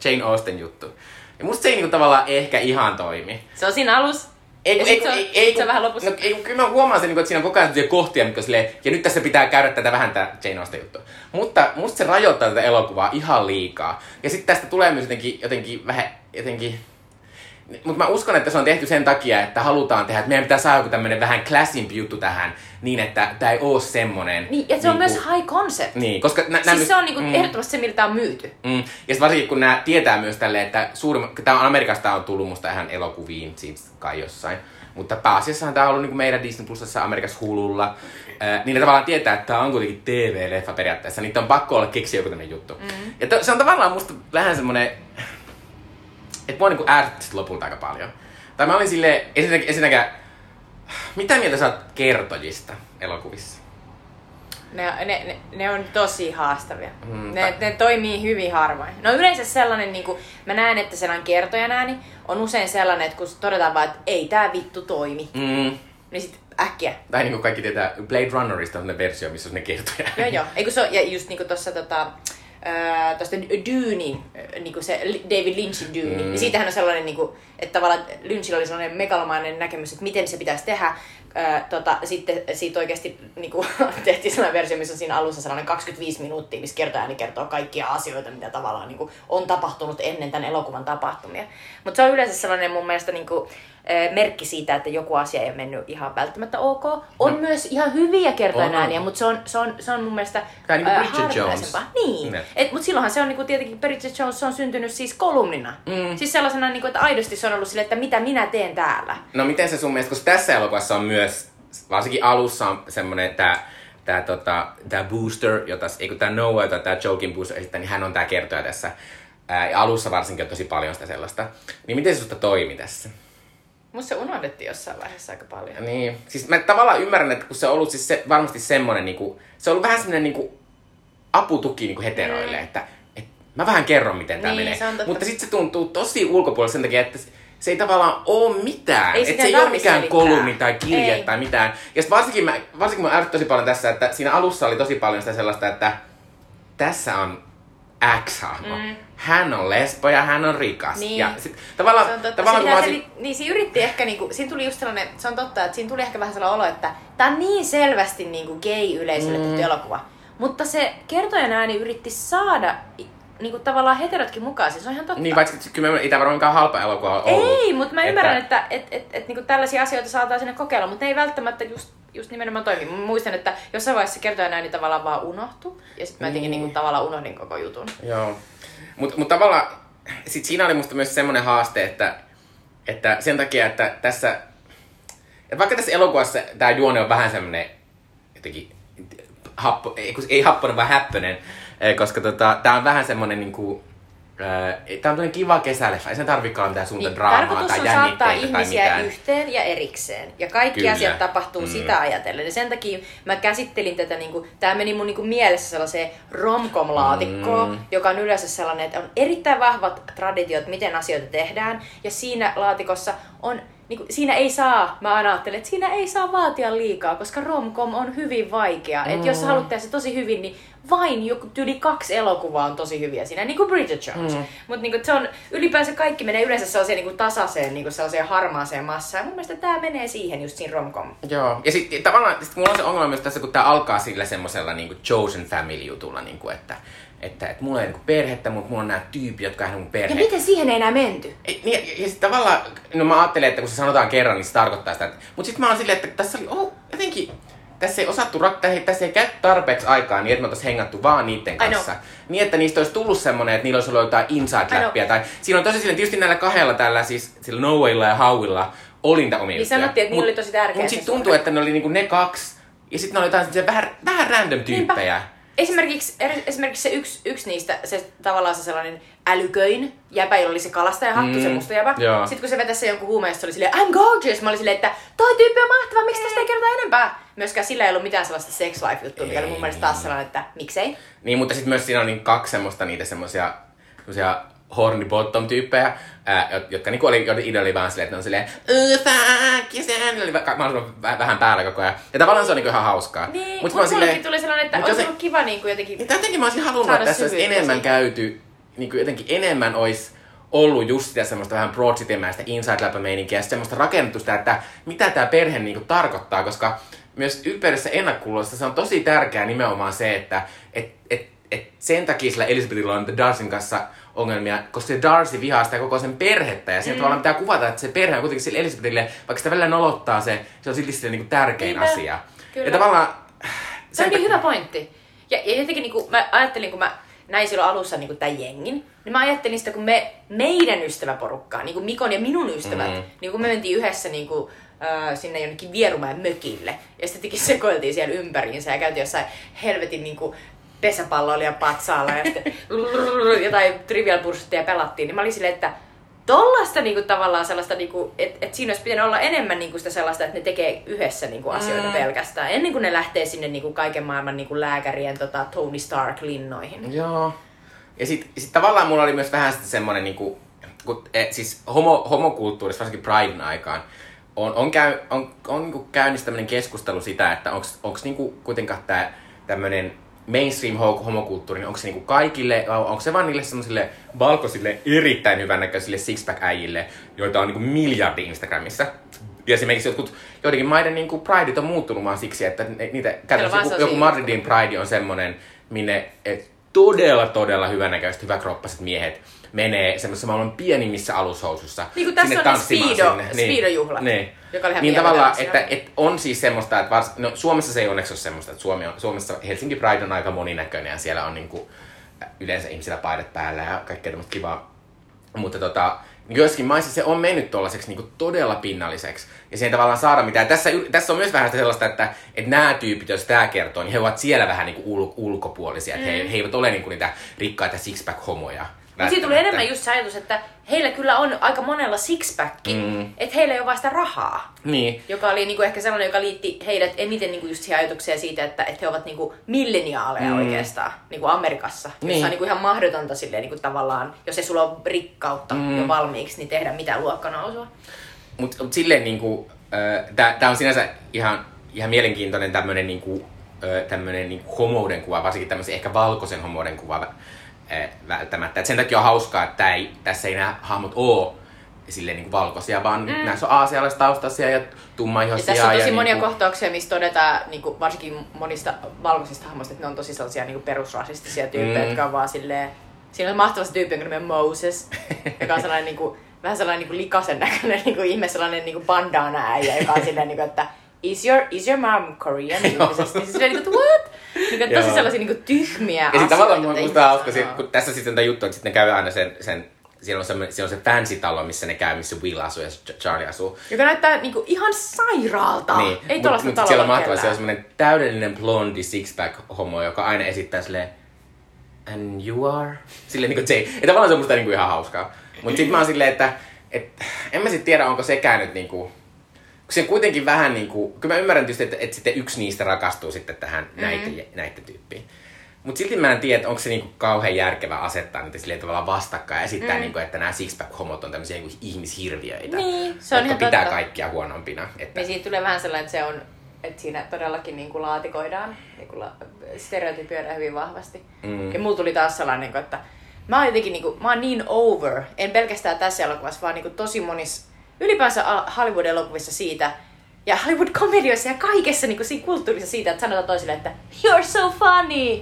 Jane Austen juttu. Ja musta se ei niinku tavallaan ehkä ihan toimi. Se on siinä alus. Ei, kun- ei, se ei, ei, kun- vähän lopussa. No, ei, kun kyllä mä huomaan sen, niinku, että siinä on koko ajan kohtia, mitkä silleen, ja nyt tässä pitää käydä tätä vähän tää Jane Austen juttu. Mutta musta se rajoittaa tätä elokuvaa ihan liikaa. Ja sitten tästä tulee myös jotenkin, jotenkin vähän, jotenkin... Mutta mä uskon, että se on tehty sen takia, että halutaan tehdä, että meidän pitää saada joku tämmönen vähän klassimpi juttu tähän, niin että tämä ei oo semmonen... Niin, ja se on niinku- myös high concept. Niin, koska nä, nää Siis myös- se on niinku mm. ehdottomasti se, miltä on myyty. Mm. Ja sitten varsinkin kun nämä tietää myös tälle, että suurimmat, tämä on Amerikasta on tullut musta ihan elokuviin, siis kai jossain. Mutta pääasiassahan tämä on ollut niin meidän Disney Plusassa Amerikassa Hululla. Äh, niin ne tavallaan tietää, että tämä on kuitenkin TV-leffa periaatteessa. Niitä on pakko olla keksiä joku tämmöinen juttu. Mm. Ja to, se on tavallaan musta vähän semmonen, että mua niinku ärsytti lopulta aika paljon. Tai mä olin silleen, ensinnäkin, ensinnäkään Mitä mieltä sä oot kertojista elokuvissa? Ne, ne, ne, ne on tosi haastavia. Mm, ne, tai- ne toimii hyvin harvoin. No yleensä sellainen, niin kuin, mä näen, että sellainen kertojan ääni on usein sellainen, että kun todetaan vaan, että ei tää vittu toimi, Mm. niin sit äkkiä. Tai niin kuin kaikki tietää, Blade Runnerista on ne versio, missä on ne kertoja. Joo joo. Eikö se ole, ja just niinku tossa tota, ää, tosta Dunein, ää, niinku se David Lynchin Dune, mm. niin siitähän on sellainen, niinku, että tavallaan Lynchillä oli sellainen megalomainen näkemys, että miten se pitäisi tehdä. Ää, tota, sitten siitä oikeasti niinku, tehtiin sellainen versio, missä on siinä alussa sellainen 25 minuuttia, missä kertoja kertoo kaikkia asioita, mitä tavallaan niinku, on tapahtunut ennen tämän elokuvan tapahtumia. Mutta se on yleensä sellainen mun mielestä niinku, merkki siitä, että joku asia ei ole mennyt ihan välttämättä ok. On No. myös ihan hyviä kertoja On, on. ääniä, mutta se on, se, on, se on mun mielestä Vähän niin kuin Bridget Jones. Niin, Ne. Et, mutta silloinhan se on niinku, tietenkin Bridget Jones on syntynyt siis kolumnina. Mm. Siis sellaisena, niinku, että aidosti se on ollut silleen, että mitä minä teen täällä. No miten se sun mielestä, koska tässä elokuvassa on myös, varsinkin alussa on semmonen tää, tää, tota, tää Booster, jota, ei kun tää Noah, jota tää Jokin Booster esittää, niin hän on tää kertoja tässä. Ää, alussa varsinkin on tosi paljon sitä sellaista. Niin miten se susta toimi tässä? Musta se unohdettiin jossain vaiheessa aika paljon. Niin, siis mä tavallaan ymmärrän, että kun se on ollut siis se, varmasti semmonen niinku, se on ollut vähän semmonen niinku aputuki niinku heteroille, mm. että et, mä vähän kerron miten tää Niin, menee. Mutta sitten se tuntuu tosi ulkopuolella sen takia, että se ei tavallaan oo mitään. Ei Et se ei ole mikään selittää. kolumni tai kirje Ei. tai mitään. Ja varsinkin mä, varsinkin mä tosi paljon tässä, että siinä alussa oli tosi paljon sitä sellaista, että tässä on X-hahmo. Mm. Hän on lesbo ja hän on rikas. Niin. Ja sit, tavallaan, Se on totta. tavallaan kun Siinä, olisin, se, niin siinä yritti ehkä, niinku, siinä tuli just sellainen, se on totta, että siinä tuli ehkä vähän sellainen olo, että tämä on niin selvästi niinku gay-yleisölle Mm. tehty elokuva. Mutta se kertojan ääni yritti saada niinku, tavallaan heterotkin mukaan, siis se on ihan totta. niin vaikka kyllä ei tää varmaan halpa elokuva ollut. Ei, mutta mä ymmärrän, että, että, että, että, että tällaisia asioita saattaa sinne kokeilla, mutta ne ei välttämättä just, just nimenomaan toimi. Mä muistan, että jossain vaiheessa kertoja ääni tavallaan vaan unohtu, ja sitten mä jotenkin Niin. niin. tavallaan unohdin koko jutun. Joo. Mutta mut tavallaan sit siinä oli musta myös semmoinen haaste, että, että sen takia, että tässä, että vaikka tässä elokuvassa tämä juone on vähän semmoinen jotenkin happo, ei, ei happonen, vaan häppönen, eh, koska tota, tää on vähän semmoinen niinku, Tää on tämmöinen kiva kesäleffa, ei sen tarvikaan mitään suunta Niin, draamaa tarkoitus tai on saattaa ihmisiä mitään. yhteen ja erikseen. Ja kaikki Kyllä. asiat tapahtuu Mm. sitä ajatellen. Ja sen takia mä käsittelin tätä, niin kuin, tämä meni mun niin kuin mielessä sellaiseen romcom-laatikkoon, Mm. joka on yleensä sellainen, että on erittäin vahvat traditiot, miten asioita tehdään. Ja siinä laatikossa on niin kuin, siinä ei saa, mä aina ajattelen, että siinä ei saa vaatia liikaa, koska romcom on hyvin vaikea. Mm. Että jos sä haluat tehdä se tosi hyvin, niin vain joku yli kaksi elokuvaa on tosi hyviä siinä, niin kuin Bridget Jones. Mm. Mutta niinku, se on, ylipäänsä kaikki menee yleensä sellaiseen niinku tasaiseen, niinku sellaiseen harmaaseen massaan. Ja mun mielestä tämä menee siihen just siinä romcom. Joo, ja sitten tavallaan sit mulla on se ongelma myös tässä, kun tämä alkaa sillä semmoisella niinku chosen family jutulla, niinku, että, että, että mulla ei niinku perhettä, mutta mulla on nämä tyypit, jotka on mun perhe. Ja miten siihen ei enää menty? Ei, niin, ja, ja sitten tavallaan, no mä ajattelin, että kun se sanotaan kerran, niin se tarkoittaa sitä. Että, mutta sitten mä oon silleen, että tässä oli, oh, jotenkin, tässä ei osattu raktaa, tässä ei käy tarpeeksi aikaa niin, että me oltaisiin hengattu vaan niiden kanssa. Niin, että niistä olisi tullut semmoinen, että niillä olisi ollut jotain inside-läppiä. Tai siinä on tosi silleen, tietysti näillä kahdella tällä, siis sillä Noahilla ja Howilla, oli niitä omia Niin sanottiin, että niillä oli tosi tärkeä Mutta sitten tuntuu, että ne oli niinku ne kaksi, ja sitten ne oli jotain vähän, vähän random tyyppejä. Esimerkiksi, esimerkiksi se yksi, yksi niistä, se tavallaan se sellainen älyköin jäpä, jolla oli se kalastajahattu, Mm, mm, se musta jäpä. joo. Sitten kun se vetäisi se jonkun huumeesta, se oli silleen, I'm gorgeous. Mä olin silleen, että toi tyyppi on mahtava, miksi tästä ei kerrota enempää? Myöskään sillä ei ollut mitään sellaista sex life juttua, mikä oli mun mielestä taas sellainen, että miksei. Niin, mutta sitten myös siinä on niin kaksi semmoista niitä semmoisia semmoisia horny bottom tyyppejä, ää, jot- jotka niinku oli, joiden idea oli vaan silleen, että ne on silleen, "Ugh, fuck, ja sen oli mahdollisimman vä- vähän päällä koko ajan. Ja tavallaan se on niinku ihan hauskaa. Niin, Mut mutta mut mullekin tuli sellainen, että olisi ollut kiva niin kuin jotenkin... Niin jotenkin mä olisin halunnut, että tässä olisi enemmän käyty, niin kuin jotenkin enemmän olisi ollut just sitä semmoista vähän broad citymäistä inside läpä meininkiä, semmoista rakennetusta, että mitä tämä perhe niin kuin tarkoittaa, koska myös ympäristössä ennakkoluulossa se on tosi tärkeää nimenomaan se, että et, et, et sen takia sillä Elizabethilla on Darcyn kanssa ongelmia, koska se Darcy vihaa sitä koko sen perhettä, ja siinä mm. tavallaan pitää kuvata, että se perhe on kuitenkin sille Elizabethille, vaikka sitä välillä nolottaa se, se on silti sille niin kuin tärkein Niinpä, asia. kyllä. Ja tavallaan... Se on niin hyvä pointti. Ja, ja jotenkin niin kuin, mä ajattelin, kun mä näin silloin alussa niin tämän jengin, niin mä ajattelin sitä, kun me, meidän ystäväporukkaa, niin kuin Mikon ja minun ystävät, Mm. niin kun me mentiin yhdessä niin kuin, äh, sinne jonnekin Vierumäen mökille, ja sitten sekoiltiin siellä ympäriinsä ja käytiin jossain helvetin niin kuin, pesäpalloilija patsaalla ja sitten jotain trivial pursuittia pelattiin, niin mä olin silleen, että tollasta niinku tavallaan sellaista, niinku, että et siinä olisi pitänyt olla enemmän niinku sitä sellaista, että ne tekee yhdessä niinku asioita Mm. pelkästään, ennen kuin ne lähtee sinne niinku kaiken maailman niinku lääkärien tota, Tony Stark-linnoihin. Joo. Ja sit, sit tavallaan mulla oli myös vähän sitten semmonen niinku, kun, e, siis homo, homokulttuurissa, varsinkin Pridein aikaan, on, on, käy, on, on niinku käynnissä tämmönen keskustelu sitä, että onks niinku kuitenkaan tää tämmönen mainstream ho- homokulttuuri, niin onko se niinku kaikille, onko se vaan niille semmoisille valkoisille erittäin hyvännäköisille sixpack-äijille, joita on niinku miljardi Instagramissa. Ja esimerkiksi jotkut, joidenkin maiden niinku prideit on muuttunut vaan siksi, että ne- niitä, käytännössä joku, joku Madridin Pride on semmonen, minne et, todella, todella hyvänäköiset, hyväkroppaset miehet menee semmoisessa maailman pienimmissä alushousussa. Niin kuin tässä on Speedo- sinne. Speedo-juhlat, Niin. joka oli niin tavallaan, että, että on siis semmoista, että vars, no, Suomessa se ei onneksi ole semmoista, että Suomi on, Suomessa Helsinki Pride on aika moninäköinen ja siellä on niinku, yleensä ihmisillä paidat päällä ja kaikkea tämmöistä kivaa. Mutta tota, joissakin maissa se on mennyt tuollaiseksi niinku todella pinnalliseksi. Ja siihen tavallaan saada mitään. Tässä, tässä on myös vähän sitä sellaista, että, että nämä tyypit, jos tämä kertoo, niin he ovat siellä vähän niinku ul, ulkopuolisia. Mm. Että he, he eivät ole niinku niitä rikkaita six-pack-homoja. Mutta siitä tuli enemmän just se ajatus, että heillä kyllä on aika monella sixpacki, mm. että heillä ei ole vaan sitä rahaa. Niin. Joka oli niinku ehkä sellainen, joka liitti heidät eniten niinku just siihen ajatukseen siitä, että, että he ovat niinku milleniaaleja mm. oikeastaan niinku Amerikassa. Niin. Jossa on niinku ihan mahdotonta silleen, niinku tavallaan, jos ei sulla ole rikkautta mm. jo valmiiksi, niin tehdä mitään luokkanousua. Mutta mut silleen niinku, äh, tää on sinänsä ihan, ihan mielenkiintoinen tämmönen niinku, äh, tämmönen niinku homouden kuva, varsinkin tämmöisen ehkä valkoisen homouden kuva välttämättä. Et sen takia on hauskaa, että ei, tässä ei nämä hahmot oo silleen niinku valkoisia, vaan mm. näissä on aasialaistaustaisia ja Ja tummaihoisia. tässä on tosi ja monia niinku, kohtauksia, missä todetaan niinku, varsinkin monista valkoisista hahmoista, että ne on tosi sellaisia niinku perusrasistisia tyyppejä, Mm. jotka on vaan silleen... Siinä on mahtava se tyyppi, jonka nimi on Moses, joka on sellainen niinku, vähän sellainen niinku likasen näköinen niinku ihme, sellainen niinku bandana äijä, joka on silleen niinku, että Is your, is your mom Korean? Tyyppisesti. Siis silleen niinku, what? Niinku, tosi Joo. sellaisia niinku tyhmiä Ja sitten tavallaan asioita, mun musta hauska, se, kun tässä sitten tämä juttu, että sitten ne käy aina sen, sen siellä on, se, siellä on se fancy talo, missä ne käy, missä Will asuu ja Ch- Charlie asuu. Joka näyttää niinku ihan sairaalta. Niin, Ei mut- tuollaista mut taloa siellä on mahtavaa, siellä on semmoinen täydellinen blondi six-pack homo, joka aina esittää silleen, and you are? Silleen niinku Jay. Ja tavallaan se on musta niinku ihan hauskaa. Mut sit mä oon silleen, että et, en mä sit tiedä, onko sekään nyt niinku, kun se kuitenkin vähän niinku, kyllä mä ymmärrän tietysti, että, että sitten yksi niistä rakastuu sitten tähän Mhm. mm-hmm. näiden, näiden tyyppiin. Mutta silti mä en tiedä, että onko se niinku kauhean järkevä asettaa niitä silleen tavallaan vastakkain ja esittää, mm. niinku, että nämä six-pack-homot on tämmöisiä niinku ihmishirviöitä, Niin, se on jotka pitää totta. kaikkia huonompina. Että, Niin siitä tulee vähän sellainen, että se on, että siinä todellakin niin kuin laatikoidaan, niin kuin la, stereotypioidaan hyvin vahvasti. Mm. Ja mulla tuli taas sellainen, niin kuin, että mä oon jotenkin niin kuin, mä oon niin over, en pelkästään tässä elokuvassa, vaan niin kuin tosi monissa, ylipäänsä Hollywood-elokuvissa siitä, ja Hollywood-komedioissa ja kaikessa niin kuin siinä kulttuurissa siitä, että sanotaan toisille, että you're so funny.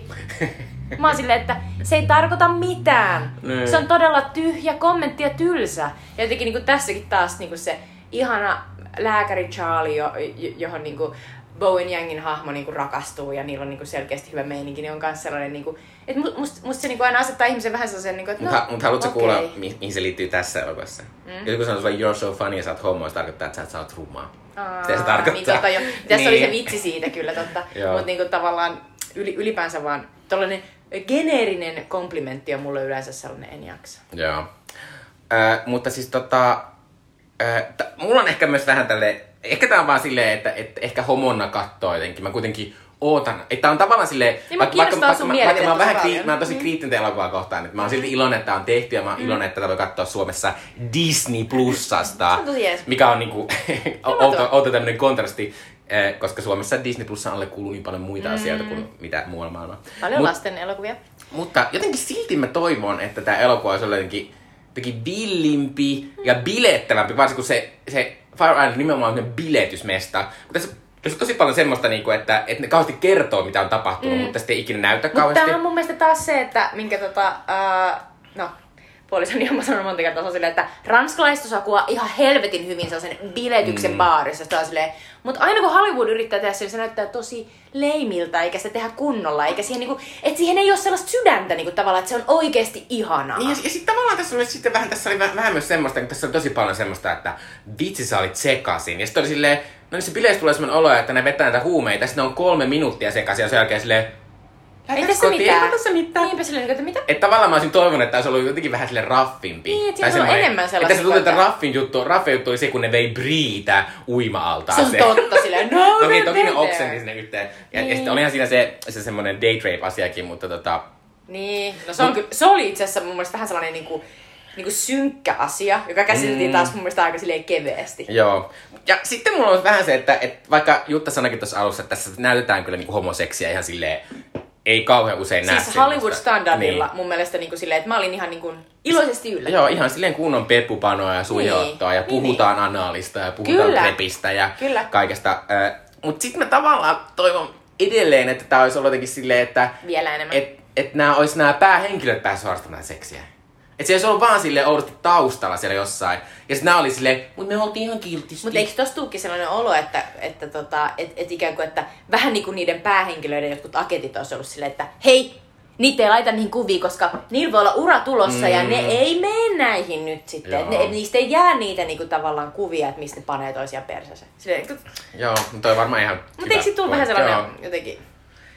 Mä oon silleen, että se ei tarkoita mitään. Niin. Se on todella tyhjä kommentti ja tylsä. Ja jotenkin niin kuin tässäkin taas niin kuin se ihana lääkäri Charlie, jo, jo- johon niin kuin Bowen Yangin hahmo niin kuin rakastuu ja niillä on niin kuin selkeästi hyvä meininki, niin on myös sellainen, niin kuin, että mu- musta, musta se niin kuin aina asettaa ihmisen vähän sellaisen, niin kuin, että Mutta no, no, mut haluatko okei. kuulla, mi- mihin se liittyy tässä elokuvassa? Mm. Joku sanoo sulle, you're so funny ja sä oot homo, se tarkoittaa, että sä et saa rummaa. Aa, Mitä se tarkoittaa? Niin, totta, jo. Tässä oli se Niin. vitsi siitä kyllä, totta. Mutta niinku tavallaan yli, ylipäänsä vaan tollainen geneerinen komplimentti on mulle yleensä sellainen en jaksa. Joo. Ö, mutta siis tota, ö, t- mulla on ehkä myös vähän tälle, ehkä tää on vaan silleen, että, että ehkä homonna kattoo jotenkin. Mä kuitenkin ootan, että on tavallaan silleen, Niin, mä kiinnostaa sun mä, mä, mä, oon vähän tosi kri, mä oon tosi kriittinen elokuvaa kohtaan, että mä oon silti iloinen, että tää on tehty ja mä oon iloinen, että tätä voi katsoa Suomessa Disney Plussasta, Se on mikä on niinku outo, outo tämmönen kontrasti, eh, koska Suomessa Disney Plussan alle kuuluu niin paljon muita mm. asioita kuin mitä muualla maailmalla. Paljon Mut- lasten elokuvia. mutta jotenkin silti mä toivon, että tämä elokuva olisi jotenkin villimpi ja bilettävämpi, varsinkin kun se, se Fire Island nimenomaan on biletysmesta. Mutta tässä, tässä on tosi paljon semmoista, niinku, että, että ne kauheasti kertoo, mitä on tapahtunut, mm. mutta sitten ei ikinä näytä Mutta kauheasti. tämä on mun mielestä taas se, että minkä tota, uh, no, puolisoni on sanonut monta kertaa, se on silleen, että ranskalaiset osaa kuvaa ihan helvetin hyvin sellaisen biletyksen mm. baarissa. Sitä on silleen, mutta aina kun Hollywood yrittää tehdä sen, se näyttää tosi leimiltä, eikä sitä tehdä kunnolla, eikä siihen niinku, että siihen ei ole sellaista sydäntä niinku tavallaan, että se on oikeasti ihanaa. Niin, ja, ja sitten tavallaan tässä oli sitten vähän, tässä oli vähän, vähän myös semmoista, kun tässä oli tosi paljon semmoista, että vitsi sä olit sekasin. Ja sitten oli silleen, no niissä bileissä tulee semmoinen olo, että ne vetää näitä huumeita, sitten ne on kolme minuuttia sekaisin, ja sen jälkeen silleen, Ei tässä kotiin? mitään. Ei tässä mitään. Niinpä silleen, että mitä? Että tavallaan mä olisin toivonut, että olisi ollut jotenkin vähän sille raffimpi. Niin, että Tai siinä on enemmän Että sellaista se tuntuu, että raffin juttu, raffin juttu oli se, kun ne vei Briitä Se uima-altaaseen. on totta silleen, no Toki, we're toki ne oksensi sinne yhteen. Ja, ja Niin. sitten olihan siinä se, se semmoinen date rape-asiakin, mutta tota... Niin, no se, on kyllä, se oli itse asiassa mun mielestä vähän sellainen niinku, niinku synkkä asia, joka käsiteltiin Mm. taas mun mielestä aika silleen keveesti. Joo. Ja sitten mulla on vähän se, että, että vaikka Jutta sanoikin tuossa alussa, että tässä näytetään kyllä niinku homoseksiä ihan silleen, ei kauhean usein näe Siis. Hollywood-standardilla Niin. mun mielestä niinku silleen, että mä olin ihan niinku iloisesti yllättynyt. Joo, ihan silleen kunnon peppupanoa ja suihottoa ja Niin, puhutaan anaalista ja puhutaan Kyllä. krepistä ja Kyllä. kaikesta. Mutta sitten mä tavallaan toivon edelleen, että tämä olisi ollut jotenkin silleen, että Vielä enemmän. et, et nämä olisi nämä päähenkilöt päässyt harrastamaan seksiä. Että se olisi ollut vaan silleen oudosti taustalla siellä jossain. Ja sitten nämä oli silleen, mutta me oltiin ihan kiltisti. Mutta eikö tossa tuukin sellainen olo, että, että tota, et, et ikään kuin, että vähän niin kuin niiden päähenkilöiden jotkut aketit olisi ollut silleen, että hei, niitä ei laita niihin kuviin, koska niillä voi olla ura tulossa mm. ja ne ei mene näihin nyt sitten. Et ne, et niistä ei jää niitä niinku tavallaan kuvia, että mistä ne panee toisiaan persänsä. Silleen, mutta Joo, mutta toi varmaan ihan eikö siitä tullut vähän sellainen Joo. jotenkin...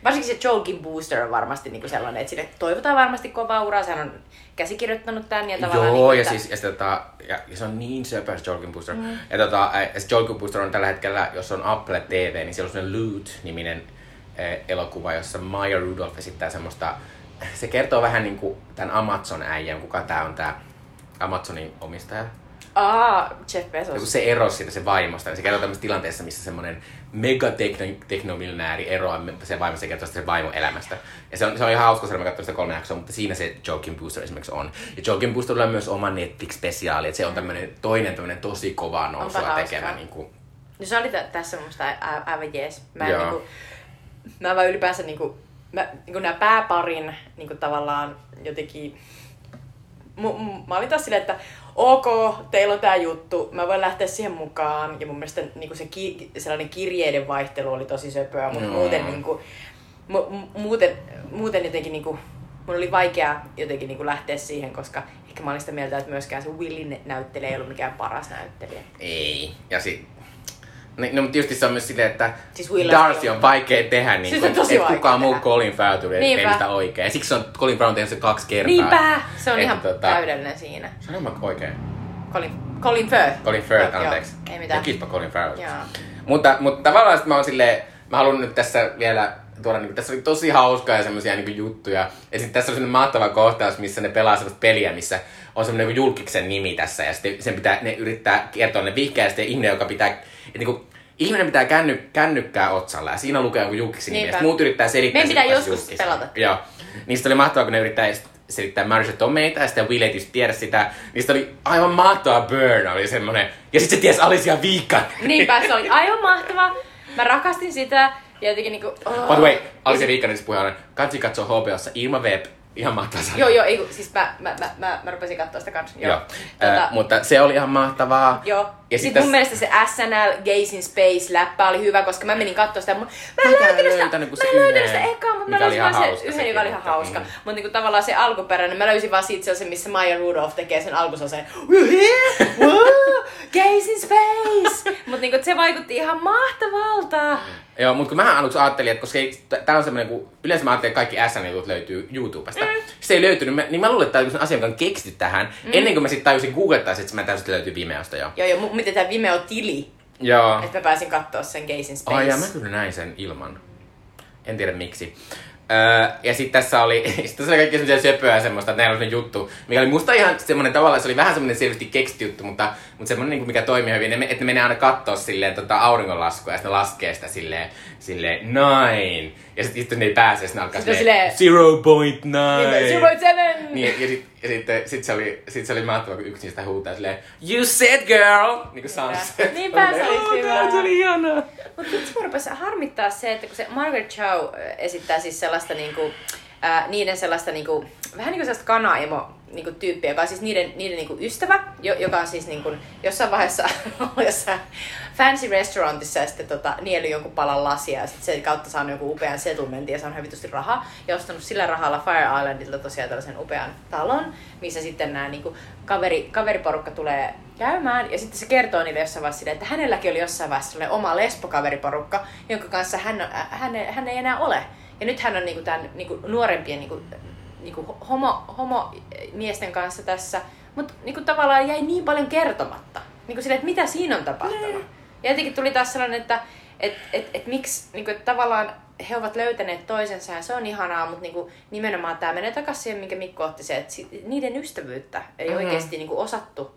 Varsinkin se Jokin Booster on varmasti niinku sellainen, että sille toivotaan varmasti kovaa uraa. Sehän on käsikirjoittanut tän ja tavallaan... Joo, niinku, ja että- siis ja, tota, ja, ja se on niin söpö se Jolkin Booster. Mm. Ja, tota, se Jolkin Booster on tällä hetkellä, jos on Apple TV, niin siellä on sellainen Loot-niminen eh, elokuva, jossa Maya Rudolph esittää semmoista, se kertoo vähän niin kuin tämän Amazon-äijän, kuka tää on tää Amazonin omistaja. Aa, Jeff Ja kun Bezos. se erosi siitä sen vaimosta, niin se kertoo tämmöisessä tilanteessa, missä semmoinen megateknomiljonääri eroaa sen vaimosta ja kertoo sen vaimon elämästä. Ja se on, se on ihan hauska, se mä katsoin sitä kolme jaksoa, mutta siinä se Joking Booster esimerkiksi on. Ja Joking Boosterilla on myös oma Netflix-spesiaali, että se on tämmöinen toinen tämmöinen tosi kovaa nousua tekevä. Niin kuin, No se oli tä- tässä mun aivan jees. Mä, en Joo. niinku, mä vaan ylipäänsä niinku, mä, niinku nämä pääparin niinku tavallaan jotenkin... Mu, mä olin taas silleen, että ok, teillä on tää juttu, mä voin lähteä siihen mukaan. Ja mun mielestä niinku se ki, sellainen kirjeiden vaihtelu oli tosi söpöä, mutta Joo. muuten, niinku, mu, mu, muuten, muuten jotenkin niinku, mun oli vaikea jotenkin niinku lähteä siihen, koska ehkä mä olin sitä mieltä, että myöskään se Willin näyttelijä ei ollut mikään paras näyttelijä. ei. Ja sit, No, no, mutta tietysti se on myös silleen, että Siis Darcy on- on vaikea tehdä, niin Siis kuin, on tosi että vaikea kukaan muu. Colin Farrell ei sitä oikein. Ja siksi on Colin Farrell tehnyt se kaksi kertaa. Niinpä! Se on Että ihan tota- täydellinen siinä. Sanonko oikein? Colin, Colin Firth. Colin Firth, Joo, anteeksi. Ei mitään. Tekisipä Colin Farrell. Joo. Mutta, mutta tavallaan sit mä oon silleen, mä haluan nyt tässä vielä tuoda, niin tässä oli tosi hauskaa ja semmoisia niin juttuja. Ja sitten tässä on semmoinen mahtava kohtaus, missä ne pelaa semmoista peliä, missä on semmoinen niin julkiksen nimi tässä. Ja sitten sen pitää, ne yrittää kertoa ne vihkeä ja sitten ihminen, joka pitää, että niin kuin, ihminen pitää känny, kännykkää otsalla ja siinä lukee joku julkiksen nimi. Ja muut yrittää selittää. Meidän pitää joskus julkista. pelata. Joo. Niistä oli mahtavaa, kun ne yrittää selittää Marissa Tomeita ja sitten Will ei tietysti tiedä sitä. Niistä oli aivan mahtava Burn oli semmonen. Ja sitten se ties Alicia Viikan. Niinpä, se oli aivan mahtava. Mä rakastin sitä. Ja jotenkin niinku... Oh. By the way, Alicia Viikanen siis puheen Kansi katsoo HBOssa Ilma Web. Ihan mahtavaa sarja. Joo, joo, ei, siis mä, mä, mä, mä, mä rupesin katsoa sitä kanssa. Joo. Joo. Tota, Äh, mutta se oli ihan mahtavaa. Joo. Ja sit sitten mun tässä- mielestä se SNL Gays in Space läppä oli hyvä, koska mä menin katsoa sitä. Mun... Mä en löytänyt sitä, löytänyt mä löytänyt sitä ekaa, mutta mä löysin vaan hauska se yhden, joka oli ihan mutta, hauska. mm. Mutta niinku tavallaan se alkuperäinen, mä löysin vaan siitä sellaisen, missä Maya Rudolph tekee sen alkusoseen. Gays in Space! Mutta niinku se vaikutti ihan mahtavalta. Joo, mutta kun mä aluksi ajattelin, että koska tää on semmoinen, kun yleensä mä ajattelin, että kaikki SN-jutut löytyy YouTubesta. Mm. Se ei löytynyt, mä- niin mä luulen, että tämä on asia, joka on keksitty tähän. Mm. Ennen kuin mä sitten tajusin googlettaa, että mä täysin, löytyy Vimeosta jo. Joo, joo, mu- miten tää Vimeo-tili, Joo. että mä pääsin katsoa sen in Space. Ai ja mä kyllä näin sen ilman. En tiedä miksi. Öö, ja sitten tässä oli, sit tässä oli kaikki semmoisia söpöä semmoista, että näillä oli juttu, mikä oli musta ihan semmoinen tavallaan, se oli vähän semmoinen selvästi keksitty juttu, mutta, mutta semmoinen, niin kuin mikä toimii hyvin, että ne menee aina kattoo silleen tota auringonlaskua ja sitten laskee sitä silleen, silleen nine. Ja sitten sit, ne ei pääse, sitten ne alkaa Sitten silleen, silleen- 0.9. 0.7! Niin, ja sitten ja sit, sit se, oli, sit se oli mahtavaa, kun yksi niistä huutaa silleen, You said girl! Niin kuin Sunset. Niinpä, se oli Oh, hyvä. Se oli ihanaa. Mutta mun rupesi harmittaa se, että kun se Margaret Chow esittää siis sellaista niinku, ää, niiden sellaista niinku, vähän niinku sellaista kanaimo niinku tyyppiä, joka on siis niiden, niiden niinku ystävä, jo, joka on siis niinku, jossain vaiheessa jossain fancy restaurantissa ja sitten tota, niellyt jonkun palan lasia ja sitten sen kautta saanut joku upean settlementin ja saanut hyvitusti rahaa ja ostanut sillä rahalla Fire Islandilta tosiaan tällaisen upean talon, missä sitten nämä niinku, kaveri, kaveriporukka tulee käymään ja sitten se kertoo niille jossain vaiheessa silleen, että hänelläkin oli jossain vaiheessa oma lesbokaveriporukka, jonka kanssa hän, hän, hän ei enää ole. Ja nyt hän on niinku tämän niinku nuorempien niinku, niinku homo, homomiesten kanssa tässä. Mutta niinku tavallaan jäi niin paljon kertomatta. Niinku sille, että mitä siinä on tapahtunut. Niin. Ja jotenkin tuli taas sellainen, että et, et, et miksi niinku, et tavallaan he ovat löytäneet toisensa ja se on ihanaa, mutta niinku, nimenomaan tämä menee takaisin siihen, minkä Mikko otti se, että niiden ystävyyttä ei Mhm. mm-hmm. oikeasti niinku, osattu,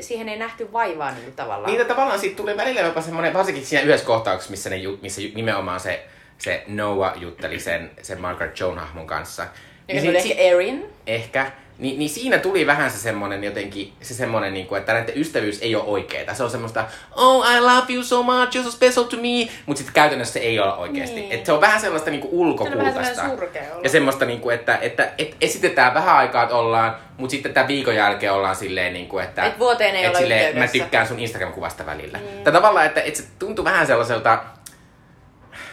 siihen ei nähty vaivaa niinku, tavallaan. Niin, tavallaan siitä tuli välillä jopa semmoinen, varsinkin siinä yhdessä kohtauksessa, missä, ne, missä nimenomaan se, se Noah jutteli sen, sen Margaret Joan-hahmon kanssa. Niin oli si- ehkä Erin. ehkä. Niin, niin siinä tuli vähän se semmonen jotenkin, se semmonen niinku, että näiden ystävyys ei ole oikeeta. Se on semmoista, oh I love you so much, you're so special to me. Mut sitten käytännössä se ei ole oikeesti. Niin. Et se on vähän sellaista niinku Se on vähän. Ja semmoista niinku, että, että et esitetään vähän aikaa, että ollaan, mut sitten tämän viikon jälkeen ollaan silleen niinku, että... Et vuoteen ei et olla silleen, Mä tykkään sun Instagram-kuvasta välillä. Mm. Tai tavallaan, että, että se tuntuu vähän sellaiselta,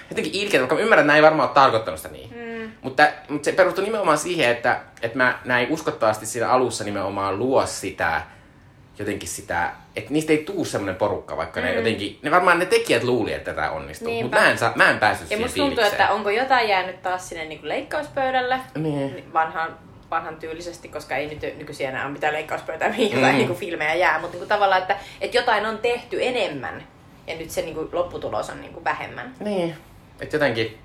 jotenkin ilkeä, vaikka mä ymmärrän, että näin ei varmaan ole tarkoittanut sitä niin. Mm. Mutta, mutta se perustuu nimenomaan siihen, että, että mä näin uskottavasti siinä alussa nimenomaan luo sitä, jotenkin sitä, että niistä ei tuu semmoinen porukka, vaikka mm. ne jotenkin, ne varmaan ne tekijät luuli, että tämä onnistuu, mutta mä en, saa, mä en päässyt Ja siihen musta tuntuu, fiilikseen. että onko jotain jäänyt taas sinne niinku leikkauspöydälle. Niin. Vanhan, vanhan tyylisesti, koska ei nyt nykyisin enää ole mitään leikkauspöytää, mihin jotain Mm. niinku filmejä jää. Mutta niinku tavallaan, että, että jotain on tehty enemmän. Ja nyt se niinku lopputulos on niinku vähemmän. Niin, että jotenkin...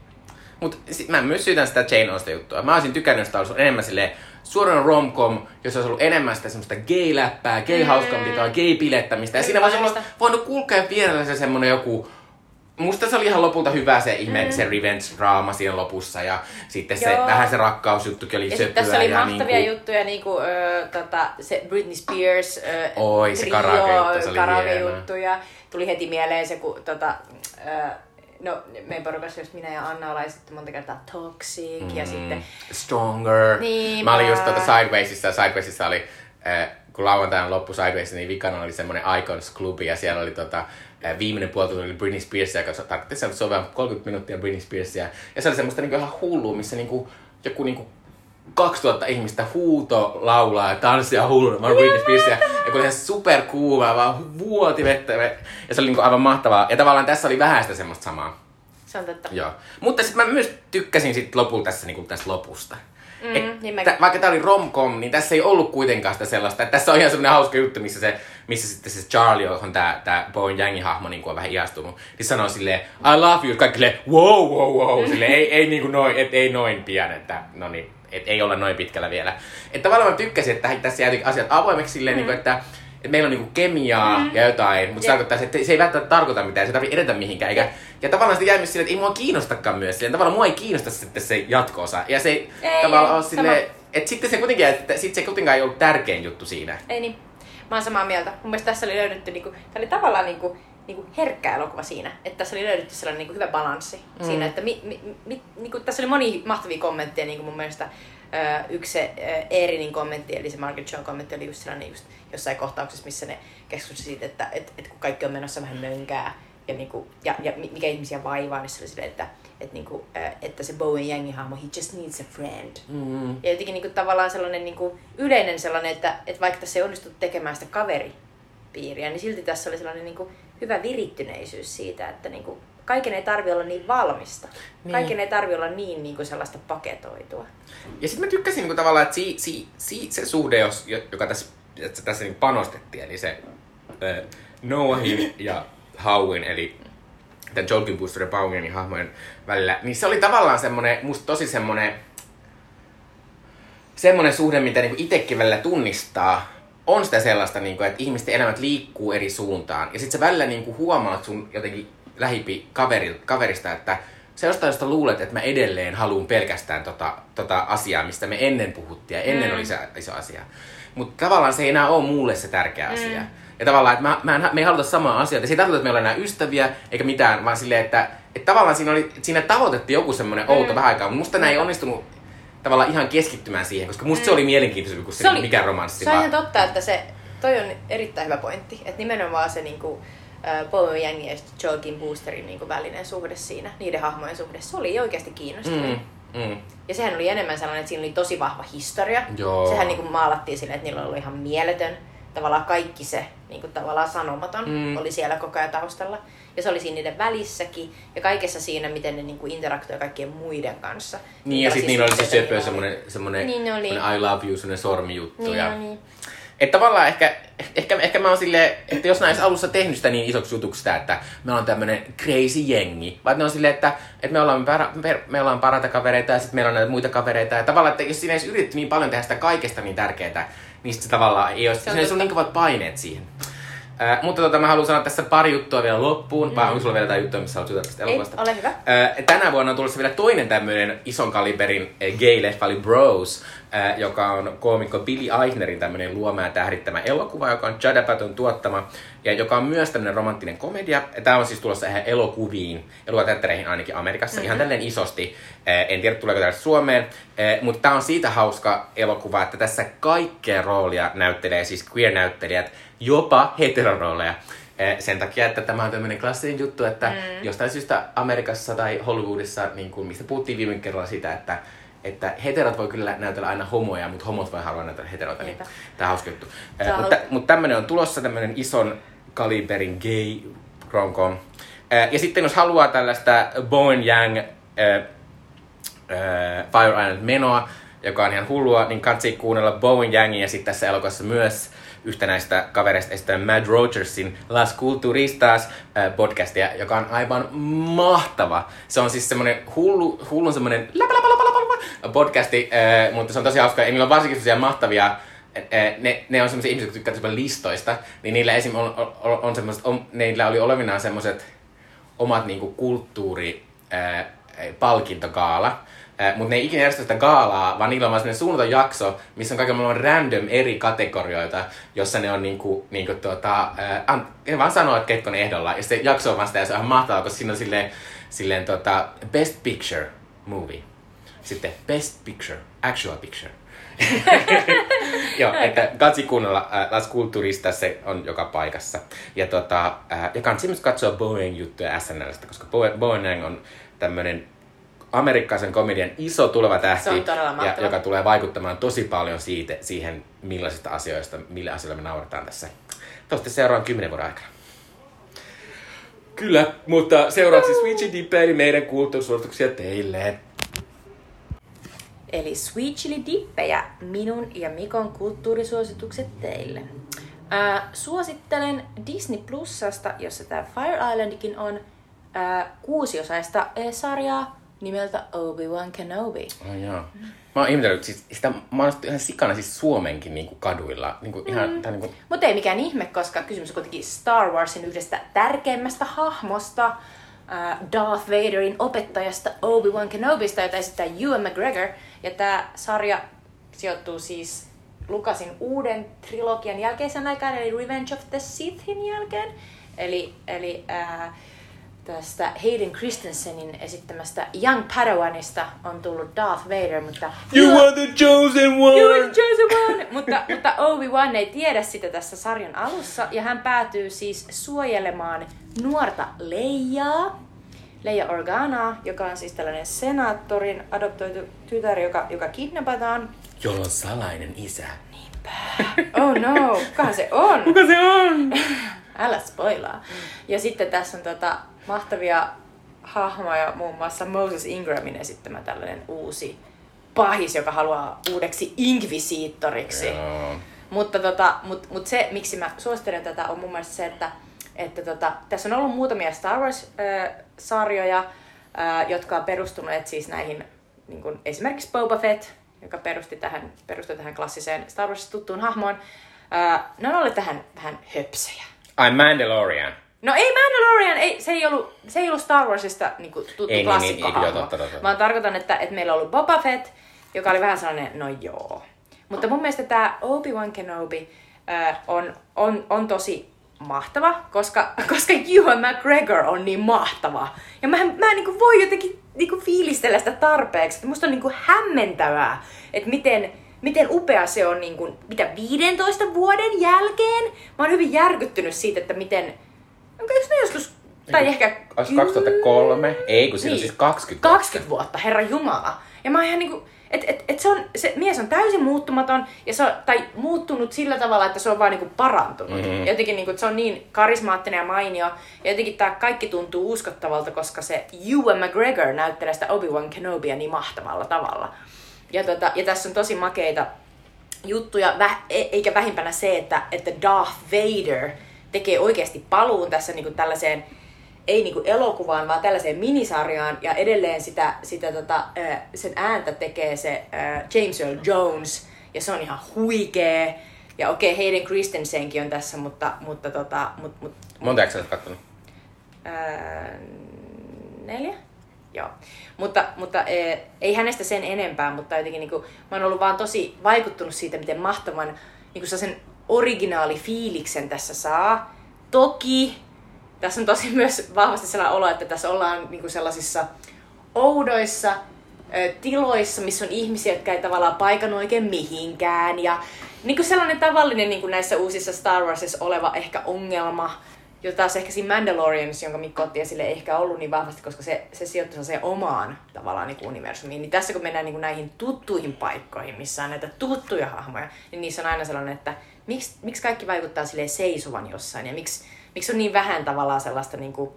Mut sit mä myös syytän sitä Jane Austen juttua. Mä olisin tykännyt, että olisi enemmän silleen suoraan romcom, jos olisi ollut enemmän sitä semmoista gay-läppää, gay-hauskanpitoa, gay-pilettämistä. Ja siinä voisi olla voinut kulkea vierellä se semmonen joku Musta se oli ihan lopulta hyvä se ihme, mm. se revenge-draama siinä lopussa ja sitten se Joo. vähän se rakkausjuttukin oli Ja tässä oli ja mahtavia niinku, juttuja, niinku ö, tota, se Britney Spears ö, Oi, se karaoke-juttu, se oli karaoke-juttuja. Tuli heti mieleen se, kun tota, ö, no meidän porukassa just minä ja Anna ollaan sitten monta kertaa Toxic mm. ja sitten Stronger. Niinpä. Mä olin just tuota Sidewaysissa, ja Sidewaysissa oli, äh, kun lauantaina loppu Sideways, niin vikana oli semmoinen Icons-klubi, ja siellä oli tota, äh, viimeinen puoli oli Britney Spears, joka tarkoitti se, että se on vain 30 minuuttia Britney Spearsia. Ja se oli semmoista niinku ihan hullua, missä niinku, joku niinku 2000 ihmistä huuto, laulaa ja tanssia hulluna. Mä oon Britney ja, kun oli ihan superkuuma, vaan vuoti vettä. Ja se oli niinku aivan mahtavaa. Ja tavallaan tässä oli vähän sitä semmoista samaa. se on totta. Joo. Mutta sitten mä myös tykkäsin sit lopulta tässä, niin tästä lopusta. Mm, Et niin mäkin. tä, vaikka tää oli romcom, niin tässä ei ollut kuitenkaan sitä sellaista. Että tässä on ihan semmoinen hauska juttu, missä, se, missä sitten se Charlie, johon tää, tää Bowen Yangin hahmo niin on vähän iastunut, niin sanoo silleen, I love you, kaikki silleen, wow, wow, wow, silleen, ei, ei, niin kuin noin, et, ei noin pian, että no niin, et ei olla noin pitkällä vielä. Että tavallaan mä tykkäsin, että tässä jää asiat avoimeksi silleen, mm. niin kuin, että että meillä on niinku kemiaa mm. ja jotain, mutta se tarkoittaa, että se ei välttämättä tarkoita mitään, se ei tarvitse edetä mihinkään. Eikä, ja tavallaan sitä jäi myös silleen, että ei mua kiinnostakaan myös. Silleen, tavallaan mua ei kiinnosta sitten se jatko-osa. Ja se ei, Ei, tavallaan ole sama. silleen, että sitten se kuitenkin, että sit se kuitenkaan ei ollut tärkein juttu siinä. Ei niin. Mä oon samaa mieltä. Mun mielestä tässä oli löydetty, niinku, tää oli tavallaan niinku, niinku herkkä elokuva siinä. Että tässä oli löydetty sellainen niinku hyvä balanssi mm. siinä, että mi, mi, mi, niinku, tässä oli moni mahtavia kommentteja niinku mun mielestä. Yksi se Eerinin kommentti, eli se Margaret John kommentti oli just sellainen just jossain kohtauksessa, missä ne keskustelivat siitä, että et, et kun kaikki on menossa vähän mönkää ja, niinku, ja, ja mi- mikä ihmisiä vaivaa, niin se oli silleen, että, et, niinku, ö, että se Bowen Yangin hahmo, he just needs a friend. Mm. Ja jotenkin niinku tavallaan sellainen niinku yleinen sellainen, että, että vaikka tässä ei onnistu tekemään sitä kaveripiiriä, niin silti tässä oli sellainen niinku hyvä virittyneisyys siitä, että niinku kaiken ei tarvi olla niin valmista. Niin. Niin. Kaiken ei tarvi olla niin niinku sellaista paketoitua. Ja sitten mä tykkäsin niin tavallaan, että si, si, si, se suhde, jos, jo- joka tässä, että tässä niin panostettiin, eli se äh, Noahin ja Howin, eli tämän Jolkin Booster ja Baugenin hahmojen välillä, niin se oli tavallaan semmonen, musta tosi semmonen, semmonen suhde, mitä niinku itsekin välillä tunnistaa, on sitä sellaista, niinku, että ihmisten elämät liikkuu eri suuntaan. Ja sitten sä välillä niinku huomaat sun jotenkin lähipi kaveri, kaverista, että sä jostain josta luulet, että mä edelleen haluan pelkästään tota, tota asiaa, mistä me ennen puhuttiin ja ennen Mm. oli se iso asia. Mutta tavallaan se ei enää ole mulle se tärkeä asia. Ja tavallaan, että mä, mä en, me ei haluta samaa asiaa. Se ei tarkoita, että me ollaan enää ystäviä eikä mitään, vaan silleen, että, että tavallaan siinä, oli, siinä tavoitettiin joku semmoinen outo Mm. vähän aikaa. Mutta musta näin ei onnistunut tavallaan ihan keskittymään siihen, koska musta se oli mielenkiintoisempi kuin se, Se oli- mikä romanssi. Se on vaan- ihan totta, että se, toi on erittäin hyvä pointti. Että nimenomaan se niinku, Bowen Yangin ja Joaquin Boosterin niinku välinen suhde siinä, niiden hahmojen suhde, se oli oikeasti kiinnostavaa. Mm, mm. Ja sehän oli enemmän sellainen, että siinä oli tosi vahva historia. Joo. Sehän niinku maalattiin silleen, että niillä oli ihan mieletön tavallaan kaikki se niin kuin tavallaan sanomaton Mm. mm. oli siellä koko ajan taustalla. Ja se oli siinä niiden välissäkin ja kaikessa siinä, miten ne niin kuin interaktoi kaikkien muiden kanssa. Niin, ja sitten niillä oli se söpö, niillä semmonen, semmonen, Niin oli. semmonen I love you, semmonen sormijuttu. Niin, ja... niin. Että tavallaan ehkä, ehkä, ehkä mä oon silleen, että jos näis alussa tehnyt sitä niin isoksi jutuksi sitä, että me ollaan tämmönen crazy jengi, vaan ne on silleen, että, että me, ollaan para, per, me ollaan parata kavereita ja sitten meillä on näitä muita kavereita. Ja tavallaan, että jos siinä ei olisi yritetty niin paljon tehdä sitä kaikesta niin tärkeää, niin sit se tavallaan ei olisi, Se on ole totta. niin kovat paineet siihen. Äh, mutta tota, mä haluan sanoa tässä pari juttua vielä loppuun. Mm. Vai onko sulla vielä jotain juttua, missä haluat tästä Ei, elokuvasta? ole hyvä. Äh, tänä vuonna on tulossa vielä toinen tämmöinen ison kaliberin äh, gay-leffa, eli Bros, äh, joka on koomikko Billy Eichnerin tämmöinen luoma ja tähdittämä elokuva, joka on Judd Apatow tuottama, ja joka on myös tämmöinen romanttinen komedia. Tämä on siis tulossa ihan elokuviin, elokuvateattereihin ainakin Amerikassa, mm-hmm. ihan tälleen isosti. Äh, en tiedä, tuleeko täällä Suomeen, äh, mutta tämä on siitä hauska elokuva, että tässä kaikkea roolia näyttelee siis queer-näyttelijät, jopa heterorooleja. Eh, sen takia, että tämä on tämmöinen klassinen juttu, että mm. jostain syystä Amerikassa tai Hollywoodissa, niin kuin, mistä puhuttiin viime kerralla siitä, että että heterot voi kyllä näytellä aina homoja, mutta homot voi haluaa näytellä heteroita, niin tämä on hauska juttu. On- mutta, mutta tämmöinen on tulossa, tämmöinen ison kaliberin gay romcom. Eh, ja sitten jos haluaa tällaista Bowen Yang eh, Fire Island menoa, joka on ihan hullua, niin kannattaa kuunnella Bowen Yangin ja sitten tässä elokuvassa myös yhtä näistä kavereista esitään Mad Rogersin Las Culturistas äh, podcastia, joka on aivan mahtava. Se on siis semmonen hullu, hullun semmonen mutta äh, mutta se on tosi hauska. Ja niillä on varsinkin sellaisia mahtavia äh, ne, ne on semmoisia ihmisiä, jotka tykkää listoista, niin niillä esim. on, on, on semmoiset, on, niillä oli olevinaan semmoiset omat niinku kulttuuri ää, palkintogaala. Mutta ne ei ikinä järjestä sitä gaalaa, vaan niillä on vaan semmoinen suunnaton jakso, missä on kaiken maailman random eri kategorioita, jossa ne on niinku, niinku tuota, ää, an, ne vaan sanoo, että ketkä on ehdolla. Ja se jakso on vaan sitä ja se on ihan mahtavaa, koska siinä on silleen, silleen tota, best picture movie. Sitten best picture, actual picture. Joo, että katsi kuunnella äh, Las Culturista, se on joka paikassa. Ja, tota, äh, ja kansi myös katsoa Boeing juttuja SNLstä, koska Boe- Boeing on tämmöinen amerikkalaisen komedian iso tuleva tähti, ja, joka tulee vaikuttamaan tosi paljon siitä, siihen, millaisista asioista, millä asioilla me naurataan tässä. Toivottavasti seuraavan kymmenen vuoden aikana. Kyllä, mutta seuraavaksi Switchy Dippe, eli meidän kulttuurisuosituksia teille. Eli Sweet Chili Dippejä, minun ja Mikon kulttuurisuositukset teille. Ää, suosittelen Disney Plusasta, jossa tämä Fire Islandikin on, ää, kuusiosaista eh, sarjaa nimeltä Obi-Wan Kenobi. Ai joo. Mä oon ihmetellyt, siis sitä, mä oon ihan sikana siis Suomenkin niin kuin kaduilla. Niin kuin ihan, mm. niin kuin, Mutta ei mikään ihme, koska kysymys on kuitenkin Star Warsin yhdestä tärkeimmästä hahmosta, ää, Darth Vaderin opettajasta Obi-Wan Kenobista, jota esittää Ewan McGregor. Ja tämä sarja sijoittuu siis Lukasin uuden trilogian jälkeisen aikaan, eli Revenge of the Sithin jälkeen. Eli, eli ää, tästä Hayden Christensenin esittämästä Young Padawanista on tullut Darth Vader, mutta... You are the chosen one! You are the chosen one! mutta, mutta Obi-Wan ei tiedä sitä tässä sarjan alussa, ja hän päätyy siis suojelemaan nuorta Leijaa, Leija Organaa, joka on siis tällainen senaattorin adoptoitu tytär, joka, joka kidnapataan. Jolla on salainen isä. Oh no, kukahan se on? Kuka se on? Älä spoilaa. Ja sitten tässä on tota mahtavia hahmoja, muun muassa Moses Ingramin esittämä tällainen uusi pahis, joka haluaa uudeksi inkvisiittoriksi. Joo. Mutta tota, mut, mut se, miksi mä suosittelen tätä, on mun mielestä se, että, että tota, tässä on ollut muutamia Star Wars-sarjoja, jotka on perustuneet siis näihin, niin kuin esimerkiksi Boba Fett, joka perusti tähän, perustui tähän klassiseen Star Wars tuttuun hahmoon. Ne on olleet tähän vähän höpsejä. Ai Mandalorian. No ei Mandalorian, ei, se, ei ollut, se ei ollut Star Warsista niin kuin, tuttu Ei, niin, klassikko niin, niin, joo, totta, totta. Vaan tarkoitan, että, että meillä on ollut Boba Fett, joka oli vähän sellainen, no joo. Mutta mun mielestä tämä Obi-Wan Kenobi äh, on, on, on tosi mahtava, koska, koska Ewan McGregor on niin mahtava. Ja mä, mä en niin voi jotenkin niin fiilistellä sitä tarpeeksi. Musta on niin hämmentävää, että miten, miten upea se on niin kuin, mitä 15 vuoden jälkeen. Mä oon hyvin järkyttynyt siitä, että miten... Onko ne joskus... Tai ehkä... Olis 2003? Ei, kun siinä on siis 20 vuotta. 20 vuotta, herra jumala. Ja mä oon ihan niinku, et, et, et se, on, se mies on täysin muuttumaton, ja se on, tai muuttunut sillä tavalla, että se on vaan niinku parantunut. Mhm. Mm-hmm. Jotenkin niinku, se on niin karismaattinen ja mainio, ja jotenkin tämä kaikki tuntuu uskottavalta, koska se Ewan McGregor näyttelee sitä Obi-Wan Kenobia niin mahtavalla tavalla. Ja, tota, ja tässä on tosi makeita juttuja, vä, e- eikä vähimpänä se, että, että Darth Vader tekee oikeasti paluun tässä niinku tällaiseen, ei niinku elokuvaan, vaan tällaiseen minisarjaan, ja edelleen sitä, sitä tota, sen ääntä tekee se James Earl Jones, ja se on ihan huikee. Ja okei, Hayden Christensenkin on tässä, mutta, mutta tota, mut, mut, Monta jaksoa olet kattonut? Ää, neljä? Joo. Mutta, mutta e, ei hänestä sen enempää, mutta jotenkin niin kuin, mä oon ollut vaan tosi vaikuttunut siitä, miten mahtavan niin sen originaalifiiliksen tässä saa. Toki tässä on tosi myös vahvasti sellainen olo, että tässä ollaan niin kuin sellaisissa oudoissa ö, tiloissa, missä on ihmisiä, jotka ei tavallaan paikannut oikein mihinkään. Ja niin kuin sellainen tavallinen niin kuin näissä uusissa Star Warsissa oleva ehkä ongelma, jota taas ehkä siinä Mandalorians, jonka Mikko otti esille, ei ehkä ollut niin vahvasti, koska se, se sijoittuu se omaan tavallaan niin kuin universumiin. Niin tässä kun mennään niin kuin näihin tuttuihin paikkoihin, missä on näitä tuttuja hahmoja, niin niissä on aina sellainen, että miksi, miksi kaikki vaikuttaa sille seisovan jossain ja miksi, miksi on niin vähän tavallaan sellaista niin kuin,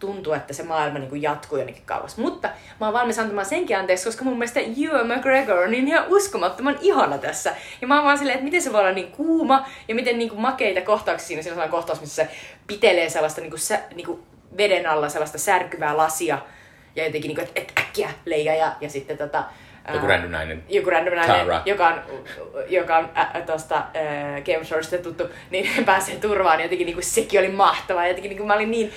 tuntuu, että se maailma niin kuin jatkuu jonnekin kauas. Mutta mä oon valmis antamaan senkin anteeksi, koska mun mielestä Ewan McGregor on niin ihan uskomattoman ihana tässä. Ja mä oon vaan silleen, että miten se voi olla niin kuuma ja miten niin kuin makeita kohtauksia siinä. Siinä on sellainen kohtaus, missä se pitelee sellaista niin kuin, sä, niin kuin veden alla sellaista särkyvää lasia. Ja jotenkin, niin kuin, että, että äkkiä leija ja, ja sitten tota, Joku random nainen. joku random nainen, Tara. joka on, joka on ä, tosta ä, Game of Thronesista tuttu, niin pääsee turvaan. Ja jotenkin niin sekin oli mahtavaa. Ja jotenkin niin kuin, mä olin niin...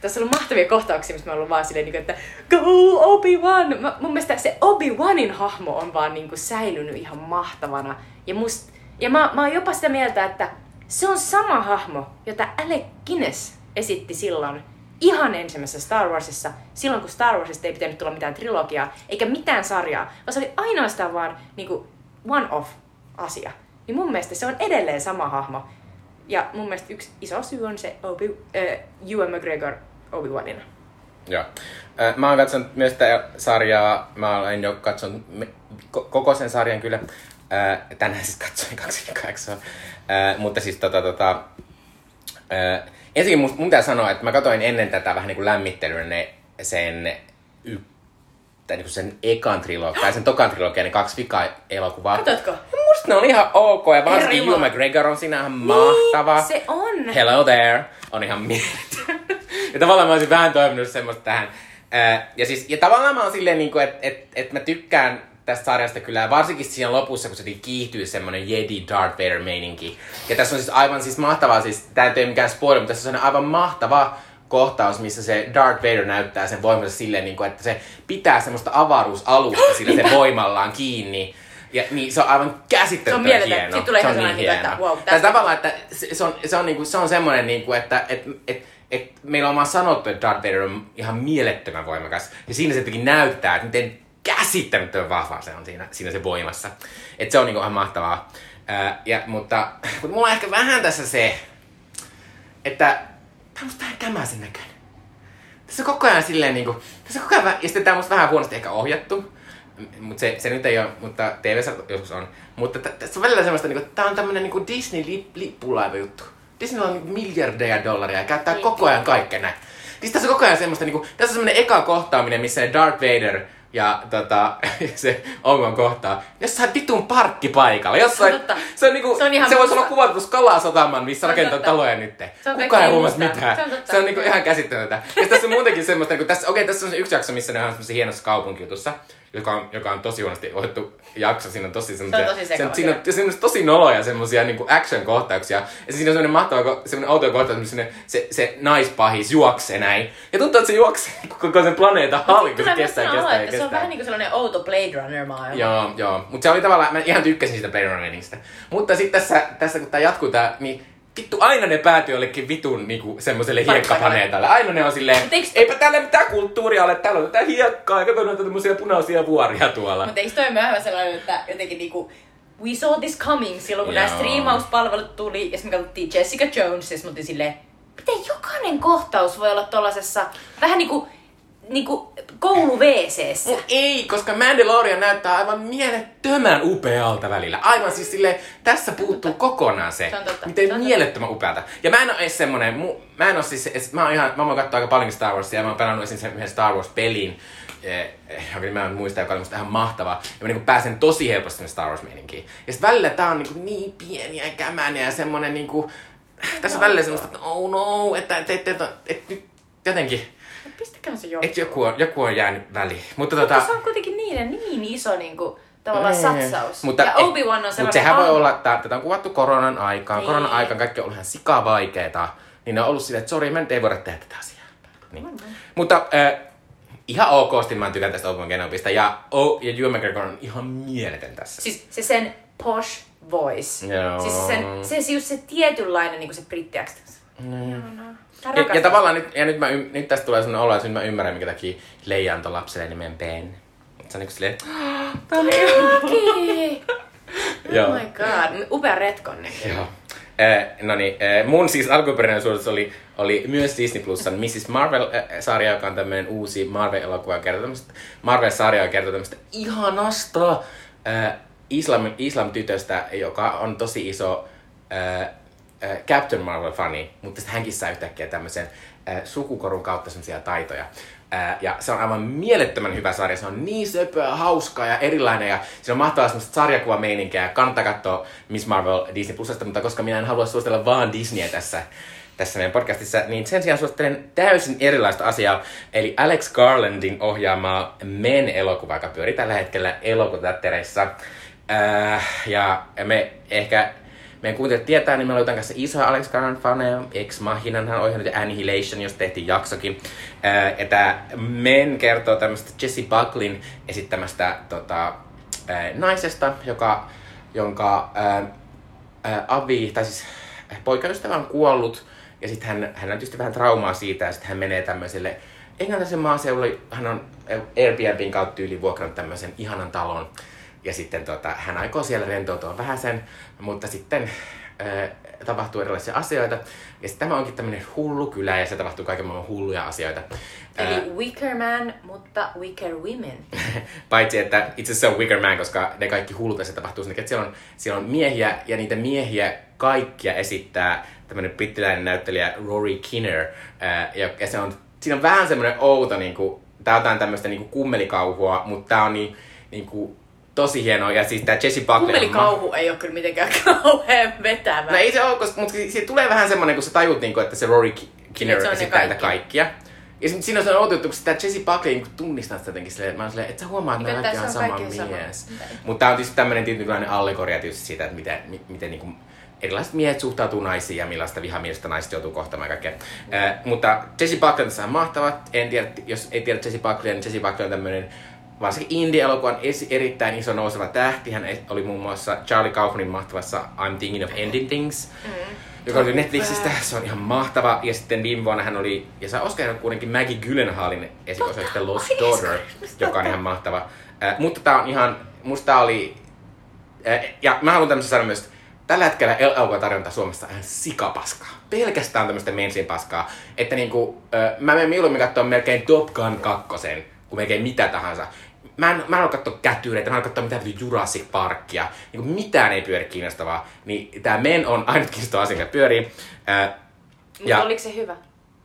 Tässä on ollut mahtavia kohtauksia, missä mä oon ollut vaan silleen, niin kuin, että Go Obi-Wan! Mä, mun mielestä se Obi-Wanin hahmo on vaan niin kuin, säilynyt ihan mahtavana. Ja, must, ja mä, mä oon jopa sitä mieltä, että se on sama hahmo, jota Alec Guinness esitti silloin ihan ensimmäisessä Star Warsissa, silloin kun Star Warsista ei pitänyt tulla mitään trilogiaa, eikä mitään sarjaa, vaan se oli ainoastaan vaan niin kuin one-off asia. Niin mun mielestä se on edelleen sama hahmo. Ja mun mielestä yksi iso syy on se Obi, äh, Ewan McGregor Obi-Wanina. Joo. Ö, Mä oon katsonut myös tätä sarjaa. Mä olen jo katsonut koko sen sarjan kyllä. Ö, Tänään siis katsoin kaksi jaksoa. Ö, Mutta siis tota, tota, ö, ensinnäkin mun, mun pitää sanoa, että mä katsoin ennen tätä vähän niin kuin lämmittelyn ne, sen, y, tai niin kuin sen ekan trilogian, tai sen tokan trilogian, ne kaksi vika elokuvaa. Katotko? Musta ne on ihan ok, ja varsinkin. Ewan McGregor on siinä ihan mahtava. Niin, se on. Hello there on ihan mieletön. ja tavallaan mä olisin vähän toivonut semmoista tähän. Ja, siis, ja tavallaan mä oon silleen, niin että et, et mä tykkään tästä sarjasta kyllä, ja varsinkin siinä lopussa, kun se kiihtyy semmonen Jedi Darth Vader meininki. Ja tässä on siis aivan siis mahtavaa, siis tää ei ole mikään spoiler, mutta tässä on aivan mahtava kohtaus, missä se Darth Vader näyttää sen voimansa silleen, niin kuin, että se pitää semmoista avaruusalusta sillä se voimallaan kiinni. Ja niin, se on aivan Se on mieletön. hieno. Siitä tulee se on ihan niin sellainen, hieno. että wow, tästä- tavallaan, että se, se on, se on, niinku, se on semmoinen, niinku, että et, et, et, meillä on vaan sanottu, että Darth Vader on ihan mielettömän voimakas. Ja siinä se jotenkin näyttää, että miten käsittämätön vahva se on siinä, siinä se voimassa. Että se on niinku ihan mahtavaa. Ää, ja, mutta, mutta mulla on ehkä vähän tässä se, että tämä on musta vähän kämäisen näköinen. Tässä on koko ajan silleen niinku, tässä on koko ajan, ja sitten tää on musta vähän huonosti ehkä ohjattu. Mutta se, se nyt ei ole, mutta tv joskus on. Mutta tä- tässä on välillä semmoista, niinku, tää on tämmönen niinku Disney-lippulaiva juttu. Disney on miljardeja dollaria ja käyttää Niin. koko ajan kaikkea näin. Siis tässä on koko ajan semmoista, niinku, tässä on semmonen eka kohtaaminen, missä Darth Vader ja tota, se Ongon kohtaa jossain vitun parkkipaikalla. Jossain, totta. se on, niinku, Se on ihan se voisi olla kuvattu Kalasataman, missä rakentaa totta. taloja nyt. Se on Kukaan ei huomasi mitään. Se on totta. Se on niinku ihan käsittämätöntä. Ja tässä on muutenkin semmoista, niinku tässä, okei, tässä on se yksi jakso, missä ne on semmoisessa hienossa kaupunkijutussa, joka on, joka on tosi huonosti ohjattu jakso. Siinä on tosi semmoisia, tosi sekava, siinä on, siinä on tosi noloja semmoisia niinku action-kohtauksia. Ja siinä on semmoinen mahtava, semmoinen outo kohtaus, missä ne, se, se naispahis juoksee näin. Ja tuntuu, että se juoksee koko sen planeetan halki, kun se kestää, olo, kestää, ja että se on kestää. vähän niin kuin sellainen outo Blade Runner-maailma. Joo, joo. Mutta se oli tavallaan, mä ihan tykkäsin sitä Blade Runnerista. Mutta sitten tässä, tässä kun tää jatkuu tää, niin vittu aina ne päätyy jollekin vitun niinku semmoiselle hiekkaplaneetalle. Aina ne on silleen, Mut eiks- eipä täällä mitään kulttuuria ole, täällä on tätä hiekkaa ja kato noita tämmöisiä punaisia vuoria tuolla. Mutta eikö toi vähän sellainen, että jotenkin niinku we saw this coming silloin, kun nämä striimauspalvelut tuli, ja sitten me katsottiin Jessica Jones, ja sitten silleen, miten jokainen kohtaus voi olla tollasessa, vähän niinku niinku koulu. Mut ei, koska Mandalorian näyttää aivan mielettömän upealta välillä. Aivan siis sille tässä puuttuu kokonaan se, Se totta. miten Se mielettömän upealta. Ja mä en oo edes semmonen, mu, mä en oo siis, edes, mä oon ihan, mä voin katsoa aika paljon Star Warsia ja mä oon pelannut esim. sen yhden Star Wars-pelin, eh, joka mä en muista, joka oli musta ihan mahtava. Ja mä niinku pääsen tosi helposti sinne Star Wars-meininkiin. Ja sit välillä tää on niinku niin pieniä ja kämäniä ja semmonen niinku, tässä on välillä semmoista, että oh no, että et, et, et, et, et nyt jotenkin, Pistäkää se johtuu. että joku on, joku on jäänyt väliin. Mutta tota, Se on kuitenkin niiden niin iso niinku, tavallaan Niin. satsaus. Mutta, ja Obi-Wan on. Mutta sehän voi olla, että tätä on kuvattu koronan aikaan. Niin. Koronan aikaan kaikki on ollut ihan sikaa vaikeeta. Niin ne on ollut silleen, että sori, me nyt ei voida tehdä tätä asiaa. Niin. Mutta äh, ihan okosti mä tykkään tästä Obi-Wan Kenobista. Ja, oh, ja Ewan McGregor on ihan mieletön tässä. Siis se sen posh voice. Joo. Siis se, sen, se, se just se tietynlainen niinku se brittiaksens. Mm. Ja, ja, tavallaan nyt, ja nyt, mä, nyt tästä tulee sellainen olo, että nyt mä ymmärrän, minkä takia Leija antoi lapselle nimen Ben. Se on niinku silleen, Okei. Joo. Oh my god. Upea retkonne. Joo. Eh, no niin, eh, mun siis alkuperäinen suositus oli, oli myös Disney Plusan Mrs. Marvel-sarja, joka on tämmöinen uusi Marvel-elokuva kertoo tämmöstä, Marvel-sarja joka kertoo tämmöistä ihanasta eh, islam, islam-tytöstä, joka on tosi iso eh, eh, Captain Marvel-fani, mutta sitten hänkin saa yhtäkkiä tämmöisen eh, sukukorun kautta semmoisia taitoja. Ää, ja se on aivan mielettömän hyvä sarja. Se on niin söpöä, hauskaa ja erilainen. Ja siinä on mahtavaa semmoista sarjakuvameininkiä. Kannattaa katsoa Miss Marvel Disney Plusasta, mutta koska minä en halua suositella vaan Disneyä tässä, tässä meidän podcastissa, niin sen sijaan suosittelen täysin erilaista asiaa. Eli Alex Garlandin ohjaamaa Men-elokuva, joka pyörii tällä hetkellä elokuvateattereissa. Ää, ja me ehkä meidän kuuntelijat tietää, niin me ollaan kanssa isoja Alex Garland faneja. Ex Machinan hän ohjannut ja Annihilation, jos tehtiin jaksokin. Ja tää Men kertoo tämmöistä Jesse Bucklin esittämästä tota, naisesta, joka, jonka ää, avi, tai siis poikaystävä on kuollut. Ja sitten hän, hän on tietysti vähän traumaa siitä, ja sitten hän menee tämmöiselle englantilaisen maaseudulle. Hän on Airbnbin kautta yli vuokrannut tämmöisen ihanan talon. Ja sitten tota, hän aikoo siellä rentoutua vähän sen, mutta sitten ää, tapahtuu erilaisia asioita. Ja sitten tämä onkin tämmöinen hullu kylä ja se tapahtuu kaiken maailman hulluja asioita. Ää, Eli Wicker Man, mutta Wicker Women. Paitsi, että itse asiassa se on Wicker Man, koska ne kaikki hullut asiat tapahtuu sinne. Että siellä on, siellä on miehiä ja niitä miehiä kaikkia esittää tämmöinen brittiläinen näyttelijä Rory Kinner. Ää, ja, ja se on, siinä on vähän semmoinen outo, niin kuin, tää on jotain tämmöistä niin kummelikauhua, mutta tää on niin, niin kuin, tosi hienoa. Ja siis tää Jesse Buckley Kummelikauhu ei ole kyllä mitenkään kauhean vetävä. No ei se ole, koska, mutta siitä tulee vähän semmoinen, kun sä tajut, niin kuin, että se Rory Ki- Kinner se ne esittää kaikki. kaikkia. Ja sit siinä on sellainen outo juttu, kun sitä Jesse Buckley niin tunnistaa sitä jotenkin silleen, että mä oon silleen, että sä huomaat, että Niin, että kaikki on sama sama. mies. Niin. Mutta tää on tietysti tämmöinen tietynlainen allegoria tietysti siitä, että miten, mi- miten niin kuin erilaiset miehet suhtautuu naisiin ja millaista vihamielistä naiset joutuu kohtaamaan ja kaikkea. Äh, mutta Jesse Buckley on mahtava. En tiedä, jos ei tiedä Jesse Buckley, niin Jesse Buckley on tämmöinen varsinkin indie-elokuvan esi- erittäin iso nouseva tähti. Hän e- oli muun muassa Charlie Kaufmanin mahtavassa I'm Thinking of Ending Things, mm. joka oli Netflixistä. Se on ihan mahtava. Ja sitten viime vuonna hän oli, ja sai Oscarin kuitenkin Maggie Gyllenhaalin esikosoista Lost Ai, Daughter, joka on ihan mahtava. Äh, mutta tää on ihan, musta tää oli Äh, ja mä haluan tämmöistä sanoa myös, tällä hetkellä elokuvatarjonta Suomessa on ihan sikapaskaa. Pelkästään tämmöistä mainstream paskaa. Että niinku, äh, mä menen mieluummin katsoa melkein Top Gun 2, kuin melkein mitä tahansa. Mä en, mä en halua katsoa kätyyreitä, mä en halua katsoa mitään Jurassic Parkia. Niinku mitään ei pyöri kiinnostavaa. Niin tää Men on ainut kiinnostava asia, mikä pyörii. Äh, Mutta oliko se hyvä?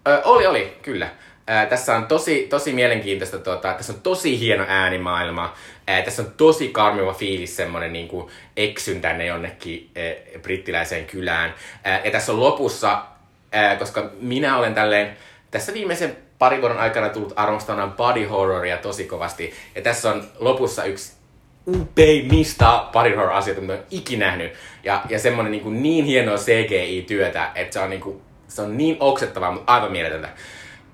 Ö, oli, oli, kyllä. Ää, tässä on tosi, tosi mielenkiintoista, tuota, tässä on tosi hieno äänimaailma. Ää, tässä on tosi karmiva fiilis, semmonen niin kuin eksyn tänne jonnekin ää, brittiläiseen kylään. Ää, ja tässä on lopussa, ää, koska minä olen tälleen, tässä viimeisen parin vuoden aikana tullut arvostamaan body horroria tosi kovasti. Ja tässä on lopussa yksi upeimmista body horror asioita, mitä olen ikinä nähnyt. Ja, ja semmonen niin, kuin niin hienoa CGI-työtä, että se on, niin kuin, se on niin oksettavaa, mutta aivan mieletöntä.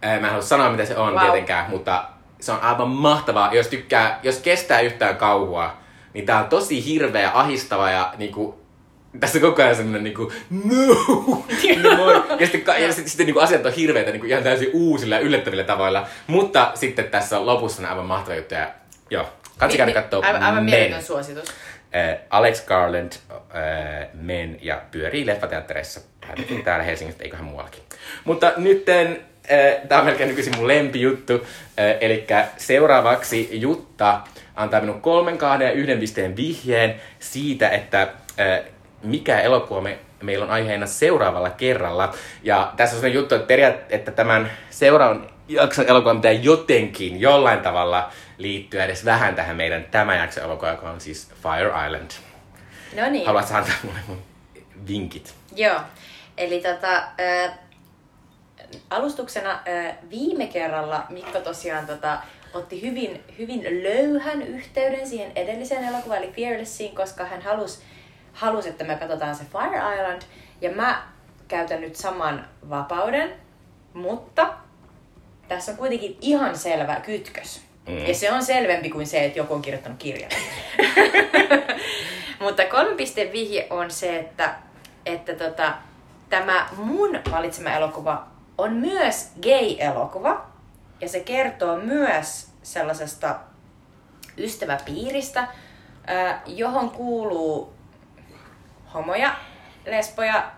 Mä en halua sanoa, mitä se on Wow. tietenkään, mutta se on aivan mahtavaa. Jos tykkää, jos kestää yhtään kauhua, niin tää on tosi hirveä, ahistava ja niinku, tässä koko ajan semmonen niinku, no, moi. Ja sitten, ka- ja sitten, sitten niinku asiat on hirveitä niinku ihan täysin uusilla ja yllättävillä tavoilla. Mutta sitten tässä lopussa on aivan mahtava juttu. Ja, joo, katsokaa ne kattoo Aivan, aivan mieletön suositus. Äh, Alex Garland, äh, Men ja pyörii leffateattereissa. Täällä Helsingistä, eiköhän muuallakin. Mutta nytten Tämä on melkein nykyisin mun lempijuttu. Eli seuraavaksi Jutta antaa minun kolmen, kahden ja yhden pisteen vihjeen siitä, että mikä elokuva me, meillä on aiheena seuraavalla kerralla. Ja tässä on sellainen juttu, että, periaat, että tämän seuraavan jakson elokuvan pitää jotenkin, jollain tavalla liittyä edes vähän tähän meidän tämän jakson elokuvaan, joka on siis Fire Island. No niin. Haluatko antaa mulle mun vinkit? Joo. Eli tota, äh, alustuksena äh, viime kerralla Mikko tosiaan tota, otti hyvin, hyvin löyhän yhteyden siihen edelliseen elokuvaan, eli Fearlessiin, koska hän halusi, halus, että me katsotaan se Fire Island. Ja mä käytän nyt saman vapauden, mutta tässä on kuitenkin ihan selvä kytkös. Mm. Ja se on selvempi kuin se, että joku on kirjoittanut kirjan. Mutta kolme piste vihje on se, että, että tota, tämä mun valitsema elokuva on myös gay-elokuva. Ja se kertoo myös sellaisesta ystäväpiiristä, johon kuuluu homoja, lesboja,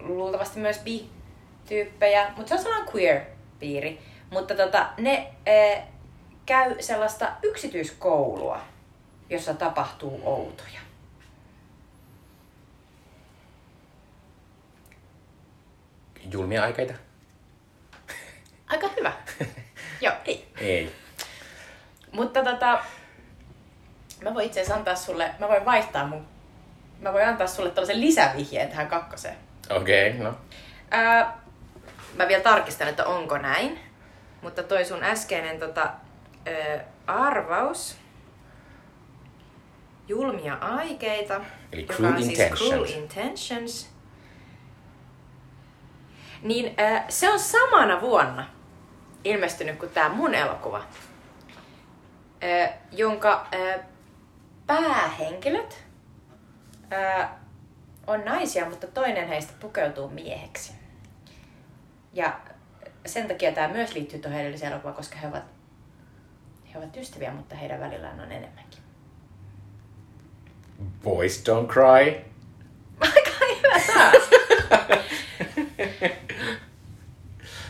luultavasti myös bi-tyyppejä, mutta se on sellainen queer-piiri. Mutta tota, ne käy sellaista yksityiskoulua, jossa tapahtuu outoja. Julmia aikeita? Aika hyvä. Joo, ei. Ei. Mutta tota, mä voin itse asiassa antaa sulle, mä voin vaihtaa mun, mä voin antaa sulle tällaisen lisävihjeen tähän kakkoseen. Okei, okay, no. Ää, mä vielä tarkistan, että onko näin. Mutta toi sun äskeinen tota, ää, arvaus, julmia aikeita, Eli joka cruel on siis intentions. cruel intentions, niin ää, se on samana vuonna ilmestynyt kuin tämä mun elokuva, ää, jonka ää, päähenkilöt ää, on naisia, mutta toinen heistä pukeutuu mieheksi. Ja sen takia tämä myös liittyy tuohon edelliseen elokuvaan, koska he ovat, he ovat ystäviä, mutta heidän välillään on enemmänkin. Boys don't cry. Aika hyvä taas.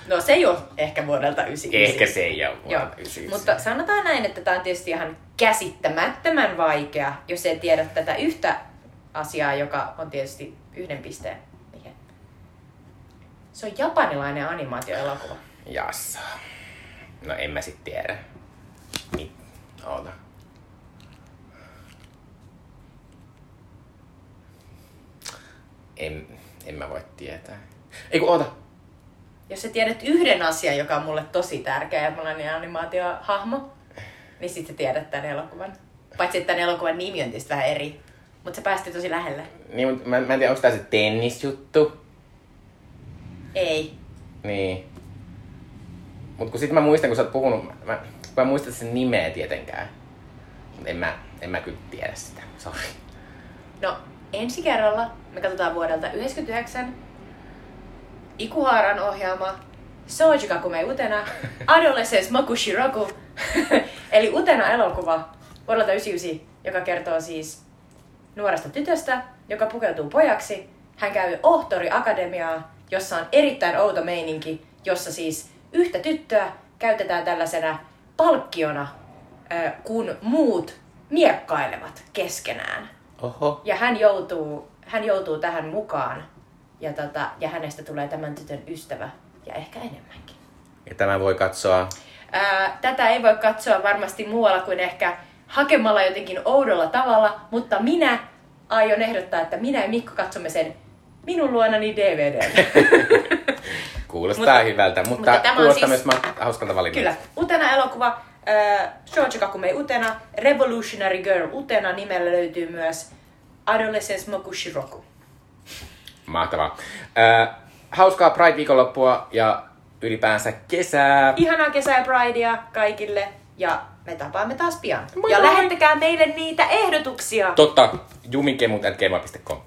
No se ei ole ehkä vuodelta 99. Ehkä se ei ole vuonna 99. mutta sanotaan näin, että tämä on tietysti ihan käsittämättömän vaikea, jos ei tiedä tätä yhtä asiaa, joka on tietysti yhden pisteen. Se on japanilainen animaatioelokuva. Jassa. No en mä sit tiedä. Mit? Oota. En, en mä voi tietää. Ei kun oota. Jos sä tiedät yhden asian, joka on mulle tosi tärkeä ja mulla on niin animaatiohahmo, niin sit sä tiedät tämän elokuvan. Paitsi että tämän elokuvan nimi on tietysti vähän eri. Mutta se päästi tosi lähelle. Niin, mutta mä, mä en tiedä, onko tää se tennisjuttu. Ei. Niin. Mut kun sit mä muistan, kun sä oot puhunut, mä, mä, mä muistan sen nimeä tietenkään. Mut en mä, en mä kyllä tiedä sitä. Sorry. No, ensi kerralla me katsotaan vuodelta 99 Ikuharan ohjaama Soujikakume Utena Adolescence Makushiroku eli Utena elokuva vuodelta 99, joka kertoo siis nuoresta tytöstä, joka pukeutuu pojaksi. Hän käy Ohtori Akademiaa, jossa on erittäin outo meininki, jossa siis yhtä tyttöä käytetään tällaisena palkkiona, kun muut miekkailevat keskenään. Oho. Ja hän joutuu, hän joutuu tähän mukaan. Ja, tota, ja hänestä tulee tämän tytön ystävä ja ehkä enemmänkin. Ja tämä voi katsoa Ää, tätä ei voi katsoa varmasti muualla kuin ehkä hakemalla jotenkin oudolla tavalla, mutta minä aion ehdottaa, että minä ja Mikko katsomme sen minun luonani DVD. Kuulostaa Mutta- hyvältä, mutta, mutta tämä kuulostaa siis- myös hauskalta valinnalta. Kyllä. Utena elokuva, äh, Shoujo Kakume Utena, Revolutionary Girl Utena nimellä löytyy myös Adolescence Mokushiroku. Mahtavaa. Äh, hauskaa Pride-viikonloppua ja ylipäänsä kesää. Ihanaa kesää ja Pridea kaikille ja me tapaamme taas pian. Moi ja moi! lähettäkää meille niitä ehdotuksia. Totta, jumikemut.gmail.com.